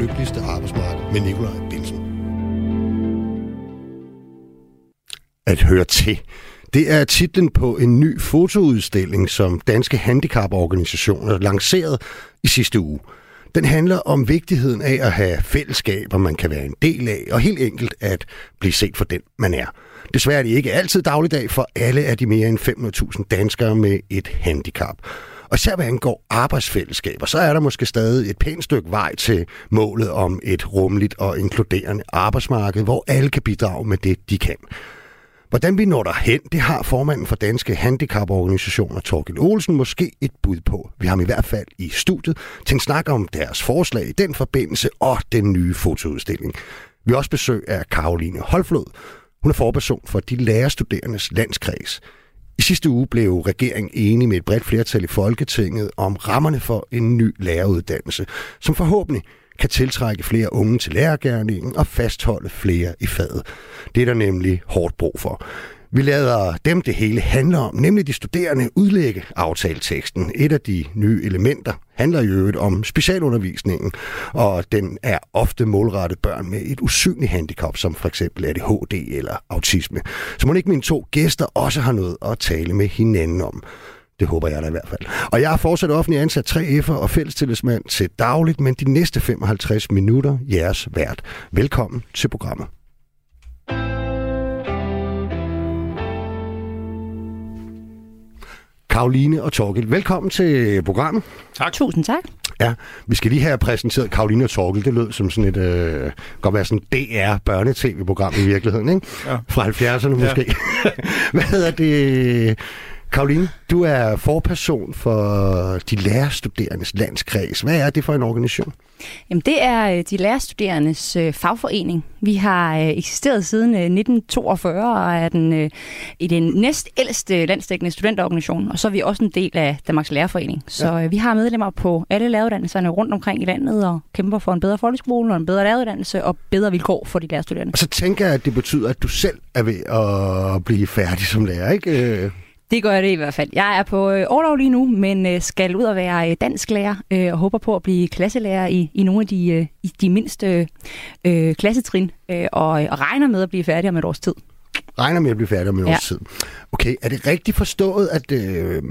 lykkeligste arbejdsmarked med Nikolaj Bilsen. At høre til. Det er titlen på en ny fotoudstilling, som Danske Handicaporganisationer lancerede i sidste uge. Den handler om vigtigheden af at have fællesskaber, man kan være en del af, og helt enkelt at blive set for den, man er. Desværre er det ikke altid dagligdag for alle af de mere end 500.000 danskere med et handicap. Og især hvad angår arbejdsfællesskaber, så er der måske stadig et pænt stykke vej til målet om et rummeligt og inkluderende arbejdsmarked, hvor alle kan bidrage med det, de kan. Hvordan vi når derhen, det har formanden for Danske Handicaporganisationer, Torgild Olsen, måske et bud på. Vi har ham i hvert fald i studiet til en snak om deres forslag i den forbindelse og den nye fotoudstilling. Vi har også besøg af Karoline Holflod. Hun er forperson for de lærerstuderendes landskreds. I sidste uge blev regeringen enig med et bredt flertal i Folketinget om rammerne for en ny læreruddannelse, som forhåbentlig kan tiltrække flere unge til lærergærningen og fastholde flere i faget. Det er der nemlig hårdt brug for. Vi lader dem, det hele handler om, nemlig de studerende, udlægge aftaleteksten. Et af de nye elementer handler i øvrigt om specialundervisningen, og den er ofte målrettet børn med et usynligt handicap, som for eksempel ADHD eller autisme. Så må ikke mine to gæster også har noget at tale med hinanden om. Det håber jeg da i hvert fald. Og jeg er fortsat offentlig ansat 3F'er og fællestillidsmand til dagligt, men de næste 55 minutter jeres vært. Velkommen til programmet. Karoline og Torgild, velkommen til programmet. Tak. Tusind tak. Ja, vi skal lige have præsenteret Karoline og Torgild. Det lød som sådan et, øh, godt være sådan DR-børnetv-program i virkeligheden, ikke? Ja. Fra 70'erne måske. Ja. Hvad hedder det? Karoline, du er forperson for de lærerstuderendes landskreds. Hvad er det for en organisation? Jamen, det er øh, de lærerstuderendes øh, fagforening. Vi har øh, eksisteret siden 1942 og er den, i den næst ældste landsdækkende studenterorganisation, og så er vi også en del af Danmarks Lærerforening. Så ja. vi har medlemmer på alle læreruddannelserne rundt omkring i landet og kæmper for en bedre folkeskole og en bedre læreruddannelse og bedre vilkår for de lærerstuderende. Og så tænker jeg, at det betyder, at du selv er ved at blive færdig som lærer, ikke? Det gør det i hvert fald. Jeg er på øh, overlov lige nu, men øh, skal ud og være øh, dansklærer øh, og håber på at blive klasselærer i, i nogle af de, øh, i de mindste øh, øh klassetrin øh, og, øh, og regner med at blive færdig om et års tid. Regner med at blive færdig om et ja. års tid. Okay, er det rigtigt forstået, at, øh,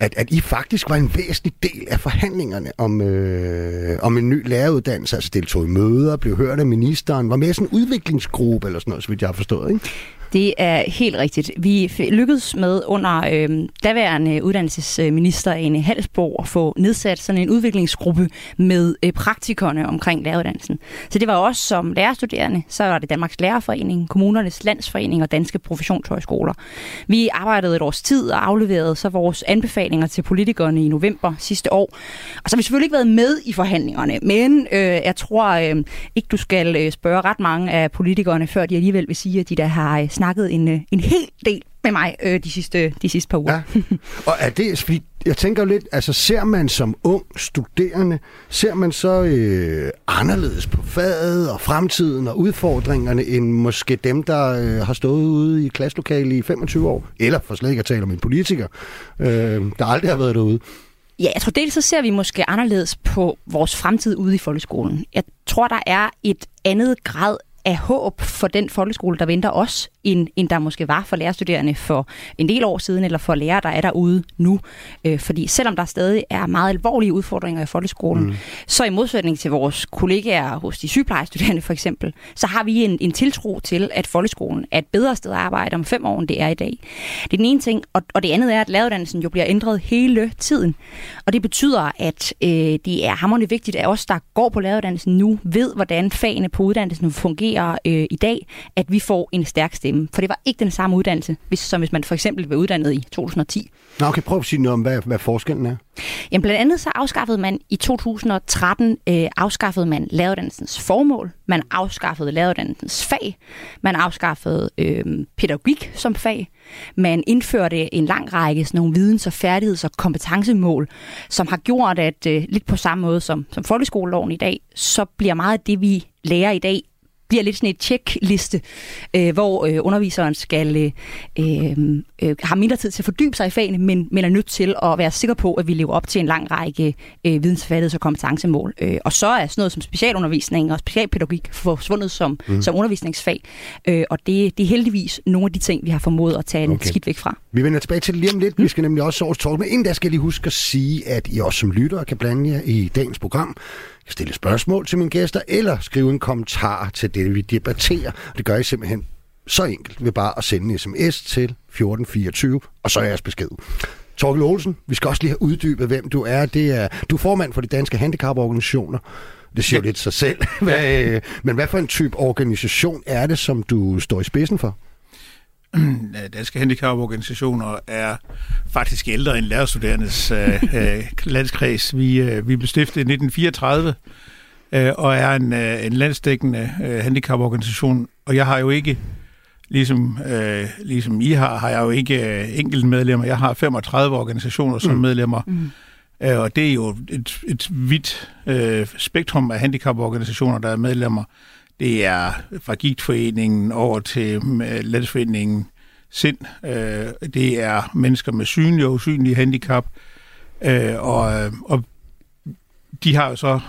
at, at I faktisk var en væsentlig del af forhandlingerne om, øh, om en ny læreruddannelse? Altså deltog i møder, blev hørt af ministeren, var med i sådan en udviklingsgruppe eller sådan noget, så vidt jeg har forstået, ikke? Det er helt rigtigt. Vi lykkedes med under øh, daværende uddannelsesminister Ane Halsborg at få nedsat sådan en udviklingsgruppe med øh, praktikerne omkring læreruddannelsen. Så det var også som lærerstuderende, så var det Danmarks Lærerforening, Kommunernes Landsforening og Danske Professionshøjskoler. Vi arbejdede et års tid og afleverede så vores anbefalinger til politikerne i november sidste år. Og så har vi selvfølgelig ikke været med i forhandlingerne, men øh, jeg tror øh, ikke, du skal øh, spørge ret mange af politikerne, før de alligevel vil sige, at de der har øh, snakket en, øh, en hel del med mig øh, de, sidste, de sidste par uger. Ja. Og er det, fordi jeg tænker lidt, altså ser man som ung studerende, ser man så øh, anderledes på faget og fremtiden og udfordringerne, end måske dem, der øh, har stået ude i klasselokalet i 25 år, eller for slet ikke at tale om en politiker, øh, der aldrig har været derude? Ja, jeg tror dels så ser vi måske anderledes på vores fremtid ude i folkeskolen. Jeg tror, der er et andet grad af håb for den folkeskole, der venter os, end, end der måske var for lærerstuderende for en del år siden, eller for lærere, der er derude nu. Øh, fordi selvom der stadig er meget alvorlige udfordringer i folkeskolen, mm. så i modsætning til vores kollegaer hos de sygeplejestuderende for eksempel, så har vi en, en tiltro til, at folkeskolen er et bedre sted at arbejde om fem år, end det er i dag. Det er den ene ting, og, og det andet er, at læreruddannelsen jo bliver ændret hele tiden. Og det betyder, at øh, det er hammerende vigtigt, at os, der går på læreruddannelsen nu, ved, hvordan fagene på uddannelsen fungerer øh, i dag, at vi får en stærk stemme stemme. For det var ikke den samme uddannelse, hvis, som hvis man for eksempel var uddannet i 2010. Nå, okay, prøv at sige noget om, hvad, hvad forskellen er. Jamen, blandt andet så afskaffede man i 2013 øh, afskaffede man læreruddannelsens formål, man afskaffede læreruddannelsens fag, man afskaffede øh, pædagogik som fag, man indførte en lang række sådan nogle videns- og færdigheds- og kompetencemål, som har gjort, at øh, lidt på samme måde som, som folkeskoleloven i dag, så bliver meget af det, vi lærer i dag, bliver lidt sådan et checkliste, øh, hvor øh, underviseren skal øh, øh, have mindre tid til at fordybe sig i fagene, men, men er nødt til at være sikker på, at vi lever op til en lang række øh, vidensfærdigheds- og kompetencemål. Øh, og så er sådan noget som specialundervisning og specialpædagogik forsvundet som, mm. som undervisningsfag. Øh, og det, det er heldigvis nogle af de ting, vi har formået at tage en okay. skidt væk fra. Vi vender tilbage til det lige om lidt. Mm. Vi skal nemlig også over talk. Men inden der skal jeg lige huske at sige, at I også som lyttere kan blande jer i dagens program stille spørgsmål til mine gæster, eller skrive en kommentar til det, vi debatterer. Det gør I simpelthen så enkelt ved bare at sende en sms til 1424, og så er jeres besked. Torkel Olsen, vi skal også lige have uddybet, hvem du er. Det er du er formand for de danske handicaporganisationer. Det siger jo lidt sig selv. Hvad, øh, men hvad for en type organisation er det, som du står i spidsen for? Danske Handicaporganisationer er faktisk ældre end lærerstuderendes øh, øh, landskreds. Vi, øh, vi blev stiftet i 1934 øh, og er en, øh, en landsdækkende øh, handicaporganisation. Og jeg har jo ikke, ligesom, øh, ligesom I har, har jeg jo ikke øh, enkelt medlemmer. Jeg har 35 organisationer som mm. medlemmer. Mm. Øh, og det er jo et, et vidt øh, spektrum af handicaporganisationer, der er medlemmer. Det er fra Gigtforeningen over til øh, Landsforeningen Sind. Øh, det er mennesker med synlige og usynlige handicap. Øh, og, og de har jo så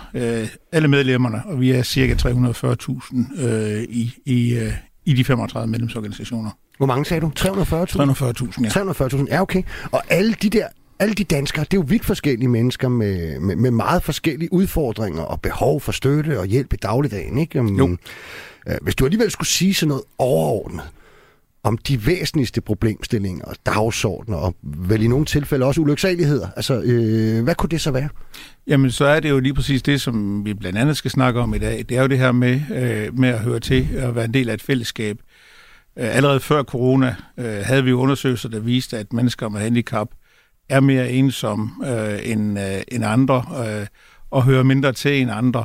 alle medlemmerne, og vi er cirka 340.000 i, i, i de 35 medlemsorganisationer. Hvor mange sagde du? 340.000? 340.000, ja. 340.000, ja okay. Og alle de der alle de danskere, det er jo vidt forskellige mennesker med, med, med meget forskellige udfordringer og behov for støtte og hjælp i dagligdagen. Ikke? Um, jo. Øh, hvis du alligevel skulle sige sådan noget overordnet om de væsentligste problemstillinger og dagsordner, og vel i nogle tilfælde også ulyksaligheder, altså, øh, hvad kunne det så være? Jamen, så er det jo lige præcis det, som vi blandt andet skal snakke om i dag. Det er jo det her med, øh, med at høre til og være en del af et fællesskab. Øh, allerede før corona øh, havde vi undersøgelser, der viste, at mennesker med handicap er mere ensom øh, end, øh, end andre, øh, og hører mindre til end andre.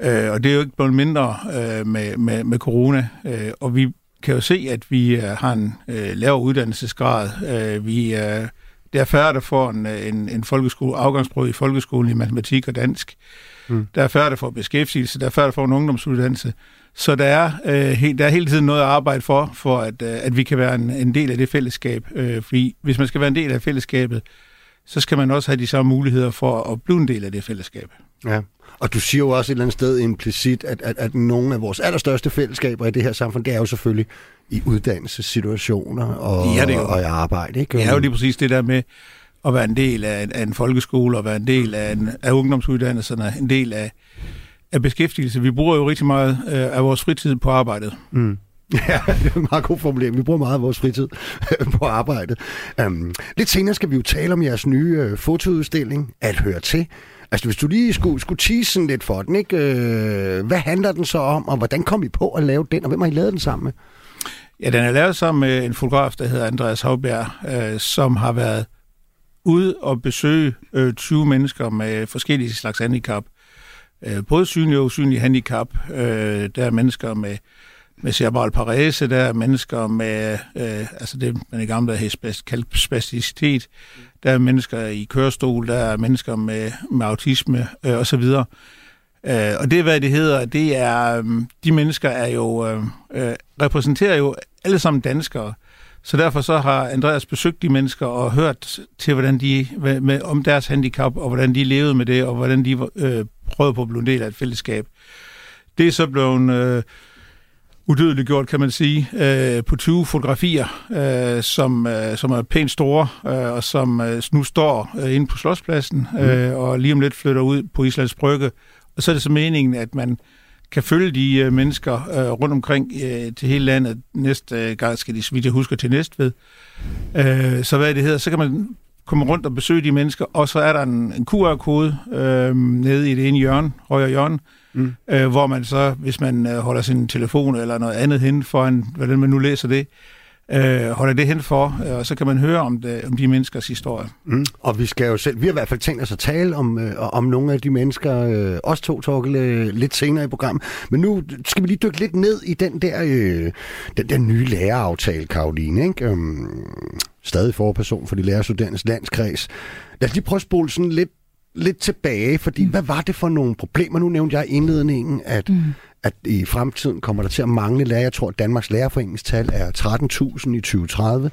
Øh, og det er jo ikke blevet mindre øh, med, med, med corona, øh, og vi kan jo se, at vi øh, har en øh, lavere uddannelsesgrad. Øh, vi, øh, det er færre, der får en, en, en folkeskole, afgangsprøve i folkeskolen i matematik og dansk. Mm. Der er færre, der får beskæftigelse. Der er færre, der får en ungdomsuddannelse. Så der er, øh, der er hele tiden noget at arbejde for, for at, øh, at vi kan være en, en del af det fællesskab. Øh, fordi hvis man skal være en del af fællesskabet, så skal man også have de samme muligheder for at blive en del af det fællesskab. Ja, og du siger jo også et eller andet sted implicit, at, at, at nogle af vores allerstørste fællesskaber i det her samfund, det er jo selvfølgelig i uddannelsessituationer og, ja, det og i arbejde. Ikke? Det er jo lige præcis det der med at være en del af, af en folkeskole, og være en del af, en, af ungdomsuddannelserne, en del af, af beskæftigelse. Vi bruger jo rigtig meget øh, af vores fritid på arbejdet. Mm. Ja, det er en meget god formulering. Vi bruger meget af vores fritid på arbejdet. Um, lidt senere skal vi jo tale om jeres nye uh, fotoudstilling, At høre til. Altså, hvis du lige skulle, skulle tease sådan lidt for den, ikke? Uh, hvad handler den så om, og hvordan kom I på at lave den, og hvem har I lavet den sammen med? Ja, den er lavet sammen med en fotograf, der hedder Andreas Havbjerg, uh, som har været ude og besøge uh, 20 mennesker med forskellige slags handicap øh, både synlige og usynlige handicap. Øh, der er mennesker med, med cerebral parese, der er mennesker med, øh, altså det man i gamle dage kaldt spasticitet, der er mennesker i kørestol, der er mennesker med, med autisme øh, osv., Øh, og det, hvad det hedder, det er, øh, de mennesker er jo, øh, øh, repræsenterer jo alle sammen danskere. Så derfor så har Andreas besøgt de mennesker og hørt til, hvordan de, med, om deres handicap, og hvordan de levede med det, og hvordan de øh, prøvet på at blive en del af et fællesskab. Det er så blevet øh, udødeligt gjort, kan man sige, øh, på 20 fotografier, øh, som, øh, som er pænt store, øh, og som øh, nu står øh, inde på Slotspladsen, mm. øh, og lige om lidt flytter ud på Islands Brygge. Og så er det så meningen, at man kan følge de øh, mennesker øh, rundt omkring øh, til hele landet. Næste øh, gang skal de, så vidt jeg husker, til Næstved. Øh, så hvad det hedder, så kan man komme rundt og besøge de mennesker, og så er der en, en QR-kode øh, nede i det ene hjørne, højre hjørne, mm. øh, hvor man så, hvis man øh, holder sin telefon eller noget andet hen foran, hvordan man nu læser det, øh, holder det hen for, øh, og så kan man høre om, det, om de menneskers historie. Mm. Og vi skal jo selv, vi har i hvert fald tænkt os at tale om, øh, om nogle af de mennesker, øh, os to, Torkel, øh, lidt senere i programmet. Men nu skal vi lige dykke lidt ned i den der, øh, den der nye læreraftale, Karoline. Ikke? Um, stadig forperson for de lærerstuderendes landskreds. Lad os lige prøve at spole sådan lidt lidt tilbage, fordi mm. hvad var det for nogle problemer? Nu nævnte jeg i indledningen, at, mm at i fremtiden kommer der til at mangle lærer. Jeg tror, at Danmarks lærerforeningstal er 13.000 i 2030.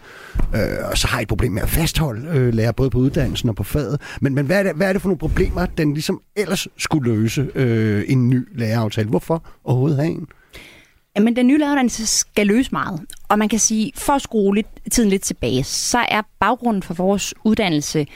Øh, og så har I et problem med at fastholde øh, lærer, både på uddannelsen og på faget. Men, men hvad, er det, hvad er det for nogle problemer, den ligesom ellers skulle løse øh, en ny læreraftale? Hvorfor overhovedet have en? Men den nye læreruddannelse skal løse meget. Og man kan sige, for at skrue lidt, tiden lidt tilbage, så er baggrunden for vores uddannelse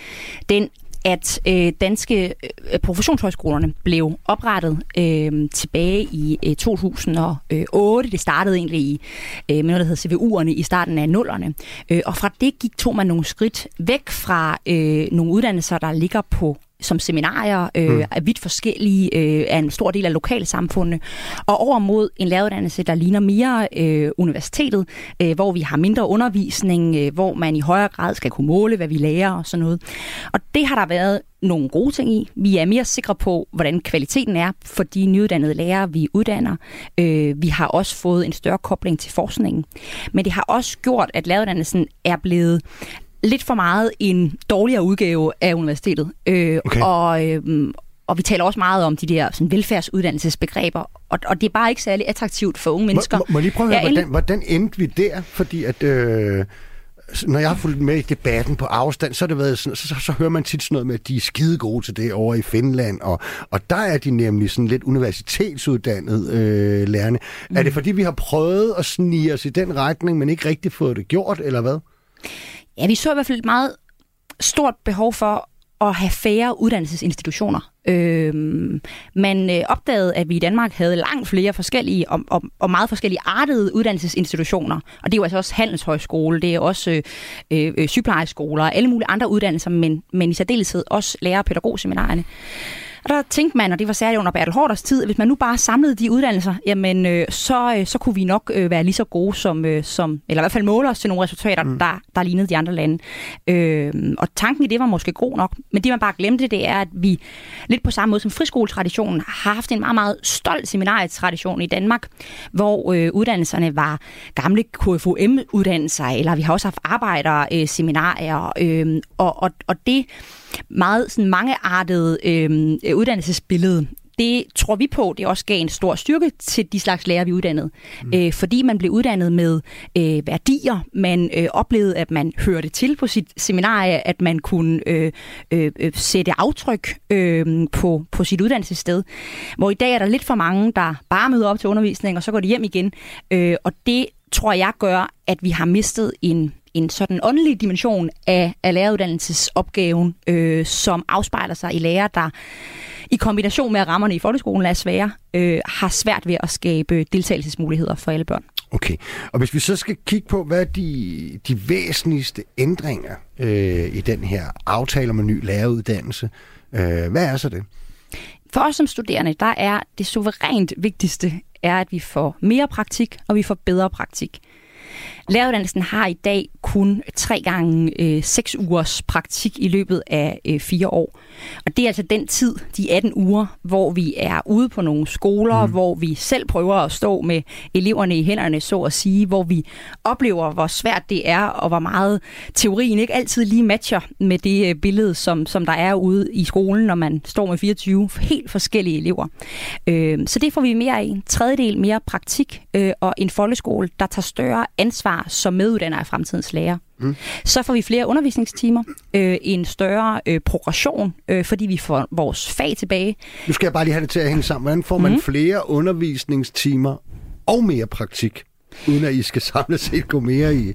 den, at øh, danske øh, professionshøjskolerne blev oprettet øh, tilbage i øh, 2008. Det startede egentlig i øh, med noget, der hedder CVU'erne i starten af nullerne. Øh, og fra det gik tog man nogle skridt væk fra øh, nogle uddannelser, der ligger på som seminarier, øh, mm. er vidt forskellige, øh, er en stor del af lokalsamfundet, og over mod en læreruddannelse, der ligner mere øh, universitetet, øh, hvor vi har mindre undervisning, øh, hvor man i højere grad skal kunne måle, hvad vi lærer og sådan noget. Og det har der været nogle gode ting i. Vi er mere sikre på, hvordan kvaliteten er for de nyuddannede lærere, vi uddanner. Øh, vi har også fået en større kobling til forskningen. Men det har også gjort, at læreruddannelsen er blevet lidt for meget en dårligere udgave af universitetet. Øh, okay. og, øh, og vi taler også meget om de der sådan, velfærdsuddannelsesbegreber, og, og det er bare ikke særlig attraktivt for unge mennesker. Må, må, må lige prøve at høre, ja, hvordan, hvordan endte vi der? Fordi at... Øh når jeg har fulgt med i debatten på afstand, så, er det været sådan, så, så, så hører man tit sådan noget med, at de er skide gode til det over i Finland, og, og der er de nemlig sådan lidt universitetsuddannede øh, lærerne. Mm. Er det fordi, vi har prøvet at snige os i den retning, men ikke rigtig fået det gjort, eller hvad? Ja, vi så i hvert fald et meget stort behov for at have færre uddannelsesinstitutioner. Øh, man øh, opdagede, at vi i Danmark havde langt flere forskellige og, og, og meget forskellige artede uddannelsesinstitutioner. Og det er jo altså også handelshøjskole, det er også øh, øh, sygeplejeskoler og alle mulige andre uddannelser, men, men i særdeleshed også lærer- og pædagogseminarierne. Og der tænkte man, og det var særligt under Bertel Hårders tid, at hvis man nu bare samlede de uddannelser, jamen øh, så, øh, så kunne vi nok øh, være lige så gode som, øh, som, eller i hvert fald måle os til nogle resultater, mm. der, der lignede de andre lande. Øh, og tanken i det var måske god nok, men det man bare glemte, det er, at vi lidt på samme måde som friskoletraditionen har haft en meget, meget stolt seminarietradition i Danmark, hvor øh, uddannelserne var gamle KFUM-uddannelser, eller vi har også haft arbejderseminarier, øh, og, og, og det meget sådan mangeartede øh, uddannelsesbillede, det tror vi på, det også gav en stor styrke til de slags lærere, vi uddannede. Mm. Øh, fordi man blev uddannet med øh, værdier, man øh, oplevede, at man hørte til på sit seminarie, at man kunne øh, øh, øh, sætte aftryk øh, på, på sit uddannelsessted. Hvor i dag er der lidt for mange, der bare møder op til undervisning, og så går de hjem igen. Øh, og det tror jeg gør, at vi har mistet en en sådan åndelig dimension af, af læreruddannelsesopgaven, øh, som afspejler sig i lærere, der i kombination med, at rammerne i folkeskolen er svære, øh, har svært ved at skabe deltagelsesmuligheder for alle børn. Okay, og hvis vi så skal kigge på, hvad er de, de væsentligste ændringer øh, i den her aftale om en ny læreruddannelse, øh, hvad er så det? For os som studerende, der er det suverænt vigtigste, er, at vi får mere praktik, og vi får bedre praktik. Læreruddannelsen har i dag kun tre gange øh, seks ugers praktik i løbet af øh, fire år. Og det er altså den tid, de 18 uger, hvor vi er ude på nogle skoler, mm. hvor vi selv prøver at stå med eleverne i hænderne, så at sige, hvor vi oplever, hvor svært det er, og hvor meget teorien ikke altid lige matcher med det øh, billede, som, som der er ude i skolen, når man står med 24 helt forskellige elever. Øh, så det får vi mere af. En tredjedel mere praktik, øh, og en folkeskole, der tager større ansvar som meduddanner af fremtidens lærer. Mm. Så får vi flere undervisningstimer, øh, en større øh, progression, øh, fordi vi får vores fag tilbage. Nu skal jeg bare lige have det til at hænge sammen. Hvordan får man mm. flere undervisningstimer og mere praktik? Uden at I skal samle set gå mere i,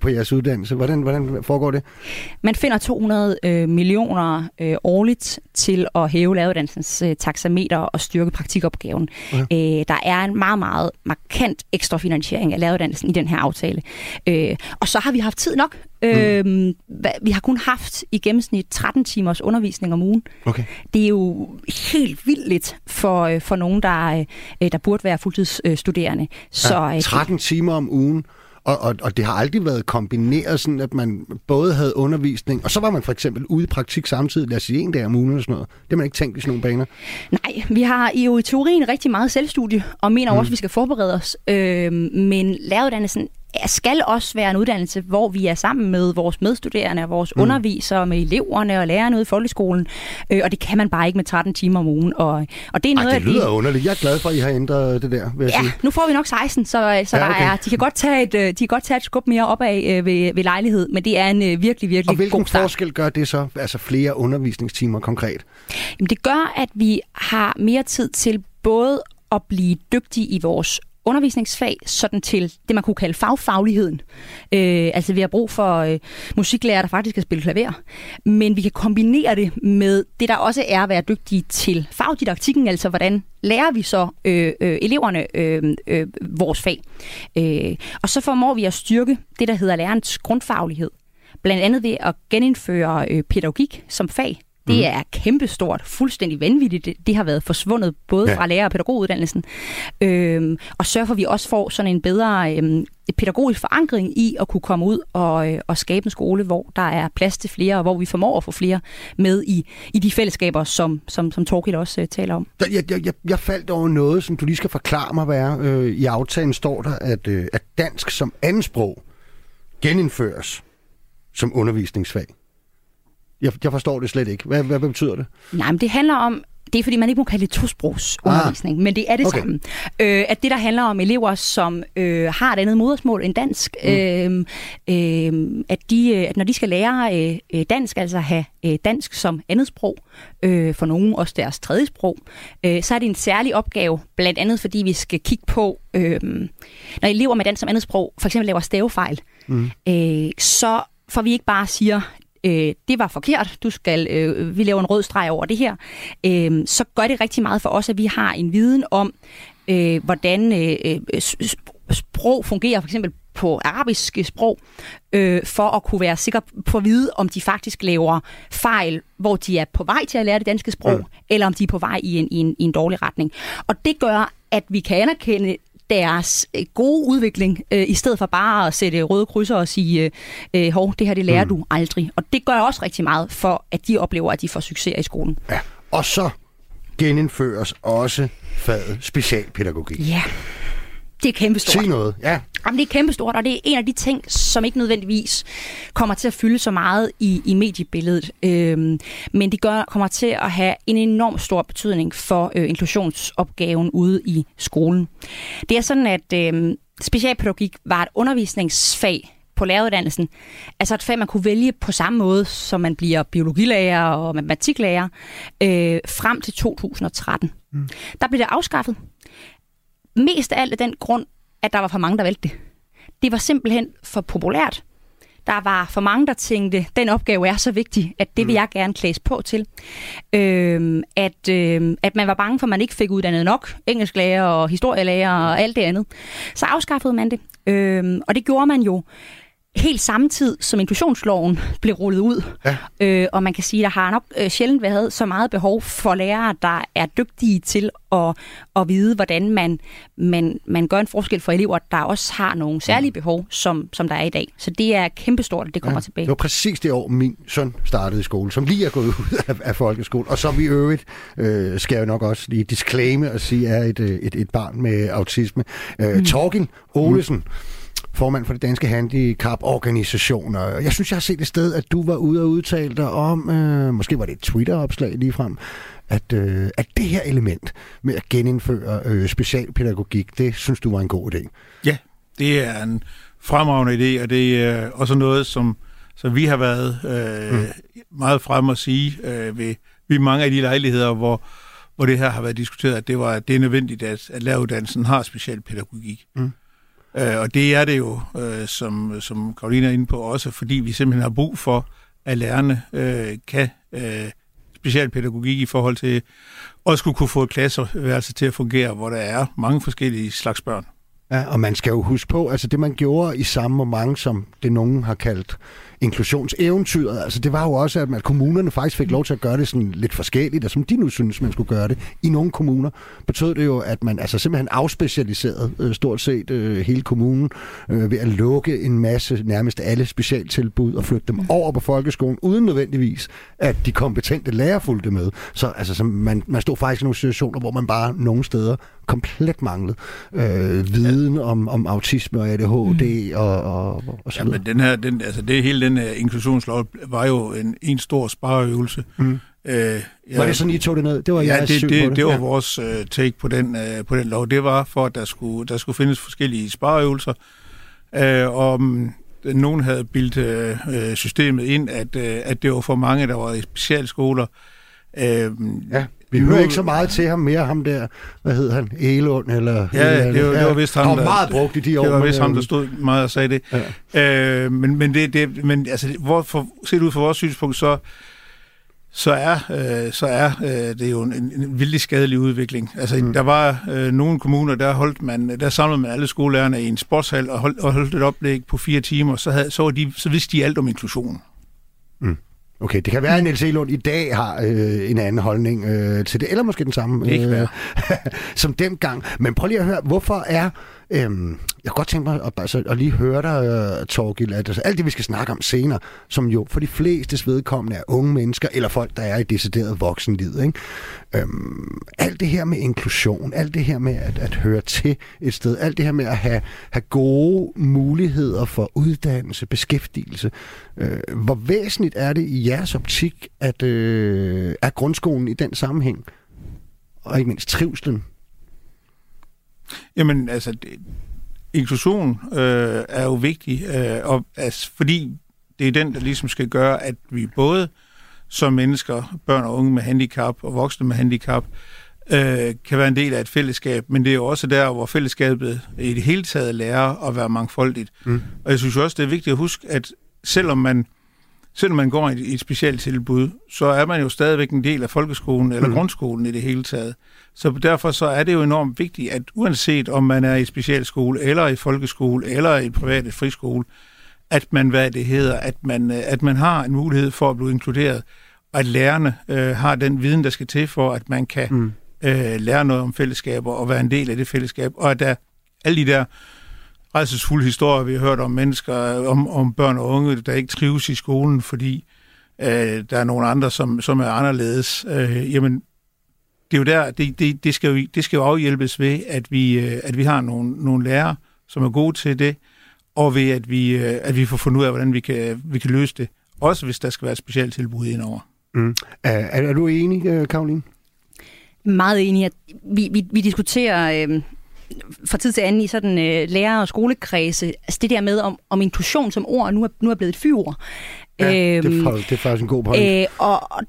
på jeres uddannelse. Hvordan, hvordan foregår det? Man finder 200 øh, millioner øh, årligt til at hæve lavedansens øh, taxameter og styrke praktikopgaven. Ja. Øh, der er en meget, meget markant ekstra finansiering af lavedansen i den her aftale. Øh, og så har vi haft tid nok Mm. Øhm, vi har kun haft i gennemsnit 13 timers undervisning om ugen. Okay. Det er jo helt vildt for, øh, for nogen, der, øh, der burde være fuldtidsstuderende. Så, ja, 13 øh, timer om ugen. Og, og, og det har aldrig været kombineret sådan, at man både havde undervisning, og så var man for eksempel ude i praktik samtidig, lad os sige en dag om ugen eller sådan noget. Det har man ikke tænkt i sådan nogle baner. Nej, vi har jo i teorien rigtig meget selvstudie, og mener mm. også, at vi skal forberede os. Øh, men læreruddannelsen skal også være en uddannelse, hvor vi er sammen med vores medstuderende, vores mm. undervisere, med eleverne og lærerne ude i folkeskolen. Øh, og det kan man bare ikke med 13 timer om ugen. Og, og det er noget Ej, det lyder det... underligt. Jeg er glad for, at I har ændret det der, vil jeg Ja, sige. nu får vi nok 16, så, så Ja, okay. der er, de, kan godt tage et, øh, de kan godt tage et skub mere opad øh, ved, ved lejlighed, men det er en øh, virkelig, virkelig Og hvilken god start. forskel gør det så? Altså flere undervisningstimer konkret? Jamen, det gør, at vi har mere tid til både at blive dygtige i vores undervisningsfag, sådan til det, man kunne kalde fagfagligheden. Øh, altså, vi har brug for øh, musiklærer, der faktisk kan spille klaver. Men vi kan kombinere det med det, der også er at være dygtige til fagdidaktikken, altså hvordan lærer vi så øh, øh, eleverne øh, øh, vores fag. Øh, og så formår vi at styrke det, der hedder lærerens grundfaglighed. Blandt andet ved at genindføre øh, pædagogik som fag. Det Mhm. er kæmpestort, fuldstændig vanvittigt. Det, det har været forsvundet både Ja. fra lærer- og pædagoguddannelsen. Øhm, og sørge for, at vi også får sådan en bedre øhm, pædagogisk forankring i at kunne komme ud og, øh, og skabe en skole, hvor der er plads til flere, og hvor vi formår at få flere med i, i de fællesskaber, som, som, som Torkild også øh, taler om. Jeg, jeg, jeg, jeg faldt over noget, som du lige skal forklare mig, hvad er. Øh, I aftalen står der, at, øh, at dansk som andensprog genindføres som undervisningsfag. Jeg, jeg forstår det slet ikke. Hvad, hvad, betyder det? Nej, men det handler om, det er fordi, man ikke må kalde det tosprogsundervisning, ah, men det er det okay. okay. samme. Øh, at det, der handler om elever, som øh, har et andet modersmål end dansk, mm. øh, øh, at, de, øh, at når de skal lære øh, øh, dansk, altså have øh, dansk som andet sprog, øh, for nogen også deres tredje sprog, øh, så er det en særlig opgave, blandt andet fordi vi skal kigge på, øh, når elever med dansk som andet sprog for eksempel laver stavefejl, mm. øh, så får vi ikke bare siger, øh, det var forkert, du skal, øh, vi laver en rød streg over det her, øh, så gør det rigtig meget for os, at vi har en viden om, øh, hvordan øh, øh, sprog fungerer, for eksempel på arabiske sprog, øh, for at kunne være sikker på at vide, om de faktisk laver fejl, hvor de er på vej til at lære det danske sprog, mm. eller om de er på vej i en, i, en, i en dårlig retning. Og det gør, at vi kan anerkende deres øh, gode udvikling, øh, i stedet for bare at sætte røde krydser og sige, øh, øh, hov, det her det lærer mm. du aldrig. Og det gør også rigtig meget for, at de oplever, at de får succes i skolen. Ja. Og så genindføres også faget specialpædagogik. Ja, det er kæmpestort. Sig noget. Ja. Jamen, det er kæmpestort, og det er en af de ting, som ikke nødvendigvis kommer til at fylde så meget i, i mediebilledet. Øhm, men det gør, kommer til at have en enorm stor betydning for øh, inklusionsopgaven ude i skolen. Det er sådan, at øh, specialpædagogik var et undervisningsfag på læreruddannelsen. Altså et fag, man kunne vælge på samme måde, som man bliver biologilærer og matematiklærer, øh, frem til 2013. Mm. Der blev det afskaffet. Mest af alt af den grund, at der var for mange, der valgte det. Det var simpelthen for populært. Der var for mange, der tænkte, den opgave er så vigtig, at det vil jeg gerne klædes på til. Øhm, at, øhm, at man var bange for, at man ikke fik uddannet nok engelsklærer og historielærer og alt det andet. Så afskaffede man det. Øhm, og det gjorde man jo helt samtidig, som inklusionsloven blev rullet ud. Ja. Øh, og man kan sige, at der har nok øh, sjældent været så meget behov for lærere, der er dygtige til at, at vide, hvordan man, man, man gør en forskel for elever, der også har nogle særlige behov, som, som der er i dag. Så det er kæmpestort, at det kommer ja, tilbage. Det var præcis det år, min søn startede i skole, som lige er gået ud af, af folkeskole, og som i øvrigt, øh, skal jeg nok også lige disclaime og sige, er et, øh, et, et barn med autisme. Øh, mm. Torgild Olesen, mm. Formand for det danske handicap-organisation. Og jeg synes, jeg har set et sted, at du var ude og udtale dig om, øh, måske var det et Twitter-opslag ligefrem, at, øh, at det her element med at genindføre øh, specialpædagogik, det synes du var en god idé. Ja, det er en fremragende idé, og det er også noget, som, som vi har været øh, mm. meget frem at sige øh, ved, ved mange af de lejligheder, hvor, hvor det her har været diskuteret, at det, var, at det er nødvendigt, at, at læreruddannelsen har specialpædagogik. Mm. Øh, og det er det jo, øh, som, som Karolina er inde på, også fordi vi simpelthen har brug for, at lærerne øh, kan øh, specialpædagogik i forhold til at skulle kunne få et klasseværelse til at fungere, hvor der er mange forskellige slags børn. Ja, og man skal jo huske på, altså det man gjorde i samme moment, som det nogen har kaldt inklusionseventyret. Altså det var jo også, at, kommunerne faktisk fik lov til at gøre det sådan lidt forskelligt, og som de nu synes, man skulle gøre det. I nogle kommuner betød det jo, at man altså simpelthen afspecialiserede øh, stort set øh, hele kommunen øh, ved at lukke en masse, nærmest alle specialtilbud og flytte dem mm. over på folkeskolen, uden nødvendigvis, at de kompetente lærere fulgte med. Så altså, så man, man stod faktisk i nogle situationer, hvor man bare nogle steder komplet manglede øh, viden om, om autisme og ADHD mm. og, og, og så ja, men den her, den, altså det hele den her inklusionslov var jo en, en stor spareøvelse. Mm. Øh, ja, var det sådan, I tog det ned? Det var ja, det, det, det, det var ja. vores uh, take på den, uh, på den lov. Det var for, at der skulle, der skulle findes forskellige spareøvelser. Uh, og um, nogen havde bildt uh, systemet ind, at, uh, at det var for mange, der var i specialskoler. Uh, ja. Vi hører ikke så meget til ham mere, ham der, hvad hed han, Elund, eller... Ja, eller, det, var, det var vist ham, der... var meget brugt i de år. Det var vist ham, der stod meget og sagde det. Ja. Øh, men, men, det, det, men altså, hvor, for, set ud fra vores synspunkt, så, så er, øh, så er øh, det jo en, en vildt skadelig udvikling. Altså, mm. der var øh, nogle kommuner, der holdt man, der samlede man alle skolelærerne i en sportshal og holdt, og holdt et oplæg på fire timer, så, havde, så, de, så vidste de alt om inklusion. Mm. Okay, det kan være, at Niels Elund i dag har øh, en anden holdning øh, til det, eller måske den samme øh, som dengang. Men prøv lige at høre, hvorfor er Øhm, jeg kunne godt tænke mig at, altså, at lige høre dig, uh, Torgild, at altså, alt det, vi skal snakke om senere, som jo for de fleste vedkommende er unge mennesker, eller folk, der er i decideret voksenliv. Ikke? Øhm, alt det her med inklusion, alt det her med at, at høre til et sted, alt det her med at have, have gode muligheder for uddannelse, beskæftigelse. Øh, hvor væsentligt er det i jeres optik, at øh, er grundskolen i den sammenhæng? Og ikke mindst trivslen Jamen, altså, det, inklusion øh, er jo vigtig, øh, og, altså, fordi det er den, der ligesom skal gøre, at vi både som mennesker, børn og unge med handicap og voksne med handicap, øh, kan være en del af et fællesskab, men det er jo også der, hvor fællesskabet i det hele taget lærer at være mangfoldigt. Mm. Og jeg synes også, det er vigtigt at huske, at selvom man selvom man går i et specielt tilbud, så er man jo stadigvæk en del af folkeskolen eller mm. grundskolen i det hele taget. Så derfor så er det jo enormt vigtigt, at uanset om man er i specialskole, eller i folkeskole, eller i privat friskole, at man, hvad det hedder, at man, øh, at man har en mulighed for at blive inkluderet, og at lærerne øh, har den viden, der skal til for, at man kan mm. øh, lære noget om fællesskaber og være en del af det fællesskab, og at der alle de der rejsesfulde historier, vi har hørt om mennesker, om, om børn og unge, der ikke trives i skolen, fordi øh, der er nogle andre, som, som er anderledes. Øh, jamen, det er jo der, det, det, det, skal jo, det skal jo afhjælpes ved, at vi, øh, at vi har nogle, nogle lærere, som er gode til det, og ved, at vi, øh, at vi får fundet ud af, hvordan vi kan, vi kan løse det. Også hvis der skal være et specielt tilbud indover. Mm. Er, er du enig, øh, Karoline? Meget enig. At vi, vi, vi diskuterer øh, fra tid til anden i sådan øh, lærer- og skolekredse, altså det der med, om, om inklusion som ord nu er, nu er blevet et fyord. Ja, øhm, det, er, det er faktisk en god point. Øh, og, og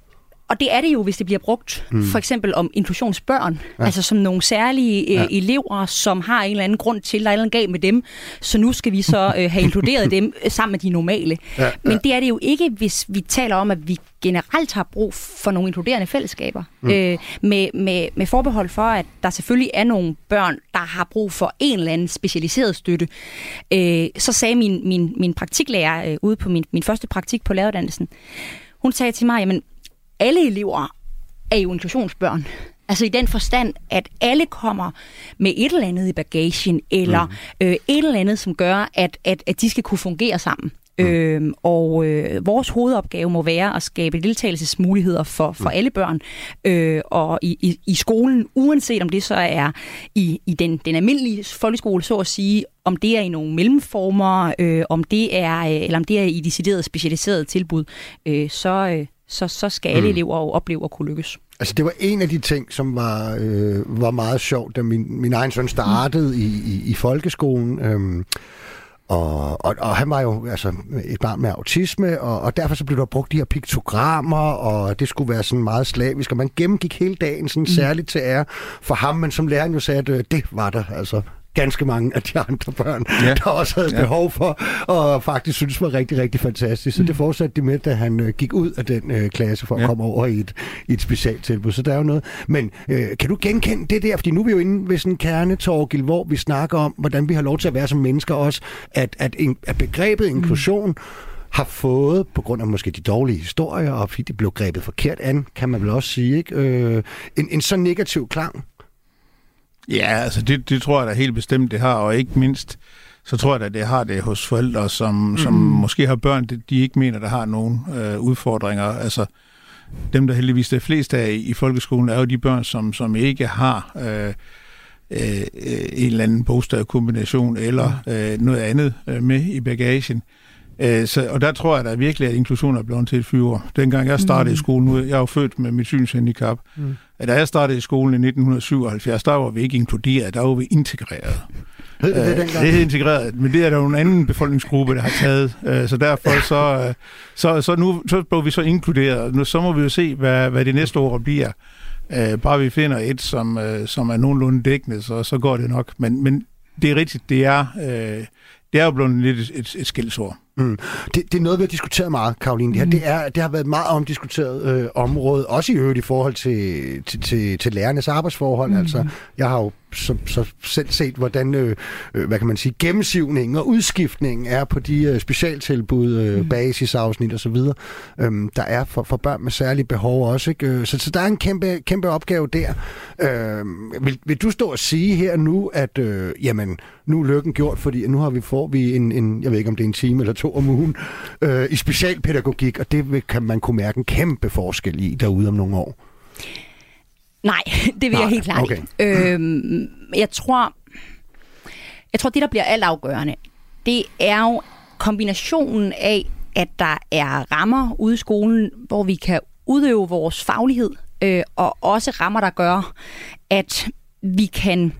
og det er det jo, hvis det bliver brugt mm. for eksempel om inklusionsbørn, ja. altså som nogle særlige øh, ja. elever, som har en eller anden grund til, der er en gal med dem, så nu skal vi så øh, have inkluderet dem øh, sammen med de normale. Ja. Men det er det jo ikke, hvis vi taler om, at vi generelt har brug for nogle inkluderende fællesskaber. Mm. Øh, med, med, med forbehold for, at der selvfølgelig er nogle børn, der har brug for en eller anden specialiseret støtte. Øh, så sagde min, min, min praktiklærer øh, ude på min, min første praktik på læreruddannelsen, hun sagde til mig, jamen alle elever er jo inklusionsbørn. Altså i den forstand, at alle kommer med et eller andet i bagagen, eller mm. øh, et eller andet, som gør, at, at, at de skal kunne fungere sammen. Mm. Øhm, og øh, vores hovedopgave må være at skabe deltagelsesmuligheder for, for mm. alle børn øh, og i, i, i skolen, uanset om det så er i, i den, den almindelige folkeskole, så at sige, om det er i nogle mellemformer, øh, om det er, øh, eller om det er i deciderede specialiserede tilbud, øh, så, øh, så, så skal alle mm. elever jo opleve at kunne lykkes. Altså det var en af de ting, som var, øh, var meget sjovt, da min, min egen søn startede mm. i, i, i folkeskolen. Øhm, og, og, og han var jo altså, et barn med autisme, og, og derfor så blev der brugt de her piktogrammer, og det skulle være sådan meget slavisk, og man gennemgik hele dagen sådan mm. særligt til ære for ham, men som læreren jo sagde, at øh, det var der altså ganske mange af de andre børn, ja. der også havde ja. behov for, og faktisk synes var rigtig, rigtig fantastisk. Så mm. det fortsatte de med, da han øh, gik ud af den øh, klasse for at ja. komme over i et, i et specialtilbud. Så der er jo noget. Men øh, kan du genkende det der? Fordi nu er vi jo inde ved sådan en kernetorgil, hvor vi snakker om, hvordan vi har lov til at være som mennesker også, at, at, at begrebet mm. inklusion har fået, på grund af måske de dårlige historier, og fordi de blev grebet forkert an, kan man vel også sige, ikke? Øh, en, en så negativ klang? Ja, altså det, det tror jeg da helt bestemt, det har, og ikke mindst, så tror jeg at det har det hos forældre, som, mm. som måske har børn, de, ikke mener, der har nogen øh, udfordringer. Altså, dem, der heldigvis er flest af i folkeskolen, er jo de børn, som, som ikke har øh, øh, en eller anden bogstavkombination eller øh, noget andet øh, med i bagagen. Øh, så, og der tror jeg da virkelig, at inklusion er blevet til et fyre. Dengang jeg startede mm. i skolen, nu jeg er jo født med mit synshandicap, mm. Da jeg startede i skolen i 1977, der var vi ikke inkluderet, der var vi integreret. Hed det, det, dengang? det er integreret, men det er der jo en anden befolkningsgruppe, der har taget. Øh, så derfor så, øh, så, så nu så blev vi så inkluderet. Nu, så må vi jo se, hvad, hvad det næste år bliver. Øh, bare vi finder et, som, som er nogenlunde dækkende, så, så går det nok. Men, men det er rigtigt, det er, det er jo blevet lidt et, et, et skældsord. Mm. Det, det er noget, vi har diskuteret meget, Karoline. Det, her, mm. det, er, det har været et meget omdiskuteret øh, område, også i øvrigt i forhold til, til, til, til lærernes arbejdsforhold. Mm. Altså, jeg har jo så, så selv set, hvordan øh, øh, hvad kan man sige, gennemsivningen og udskiftningen er på de øh, specialtilbud, øh, mm. basisafsnit osv., øh, der er for, for børn med særlige behov også. Ikke? Øh, så, så der er en kæmpe, kæmpe opgave der. Øh, vil, vil du stå og sige her nu, at øh, jamen, nu er lykken gjort, fordi nu har vi får vi en, en, jeg ved ikke om det er en time eller to om ugen, øh, i specialpædagogik, og det kan man kunne mærke en kæmpe forskel i derude om nogle år? Nej, det vil Nej, jeg helt klart okay. ikke. Øhm, jeg tror, jeg tror, det, der bliver altafgørende, det er jo kombinationen af, at der er rammer ude i skolen, hvor vi kan udøve vores faglighed, øh, og også rammer, der gør, at vi kan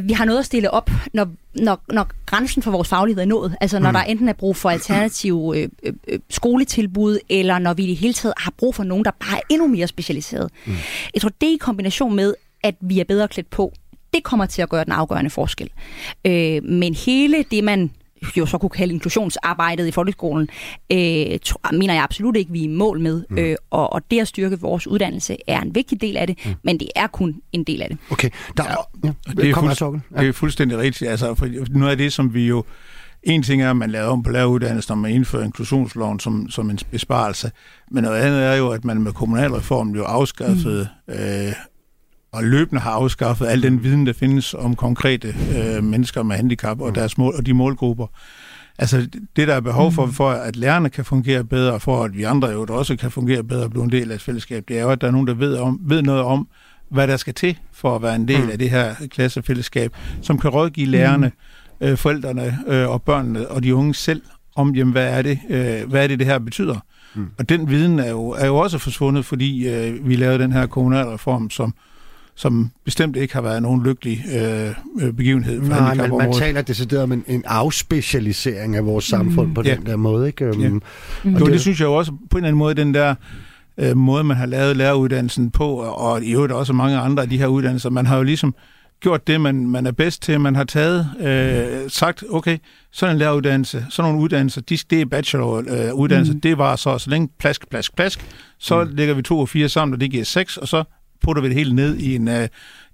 at vi har noget at stille op, når, når, når grænsen for vores faglighed er nået. Altså når mm. der enten er brug for alternative øh, øh, øh, skoletilbud, eller når vi i det hele taget har brug for nogen, der bare er endnu mere specialiseret. Mm. Jeg tror, det i kombination med, at vi er bedre klædt på, det kommer til at gøre den afgørende forskel. Øh, men hele det, man jo så kunne kalde inklusionsarbejdet i folkeskolen, øh, mener jeg absolut ikke, vi er i mål med. Mm. Øh, og, og det at styrke vores uddannelse er en vigtig del af det, mm. men det er kun en del af det. Okay, der ja, ja. Det, er fuld, ja. det er fuldstændig rigtigt. Altså, for noget af det, som vi jo... En ting er, at man laver om på læreruddannelsen, når man indfører inklusionsloven som, som en besparelse, men noget andet er jo, at man med kommunalreformen jo afskaffede mm. øh, og løbende har afskaffet al den viden, der findes om konkrete øh, mennesker med handicap og, mm. deres mål, og de målgrupper. Altså det, der er behov for, mm. for at lærerne kan fungere bedre, og for at vi andre jo også kan fungere bedre og blive en del af et fællesskab, det er jo, at der er nogen, der ved, om, ved noget om, hvad der skal til for at være en del mm. af det her klassefællesskab, som kan rådgive lærerne, øh, forældrene øh, og børnene og de unge selv om, jamen, hvad er det, øh, hvad er det, det her betyder. Mm. Og den viden er jo, er jo også forsvundet, fordi øh, vi lavede den her kommunalreform, som som bestemt ikke har været nogen lykkelig øh, øh begivenhed for Nej, man, man taler decideret om en, en afspecialisering af vores samfund mm. på ja. den der måde. Ikke? Ja. mm. og, det, det synes jeg jo også på en eller anden måde, den der øh, måde, man har lavet læreruddannelsen på, og i øvrigt også mange andre af de her uddannelser, man har jo ligesom gjort det, man, man er bedst til. Man har taget, øh, sagt, okay, sådan en læreruddannelse, sådan nogle uddannelser, de, det er bacheloruddannelse, mm. det var så, så længe plask, plask, plask, så mm. lægger vi to og fire sammen, og det giver seks, og så putter vi det hele ned i en, uh,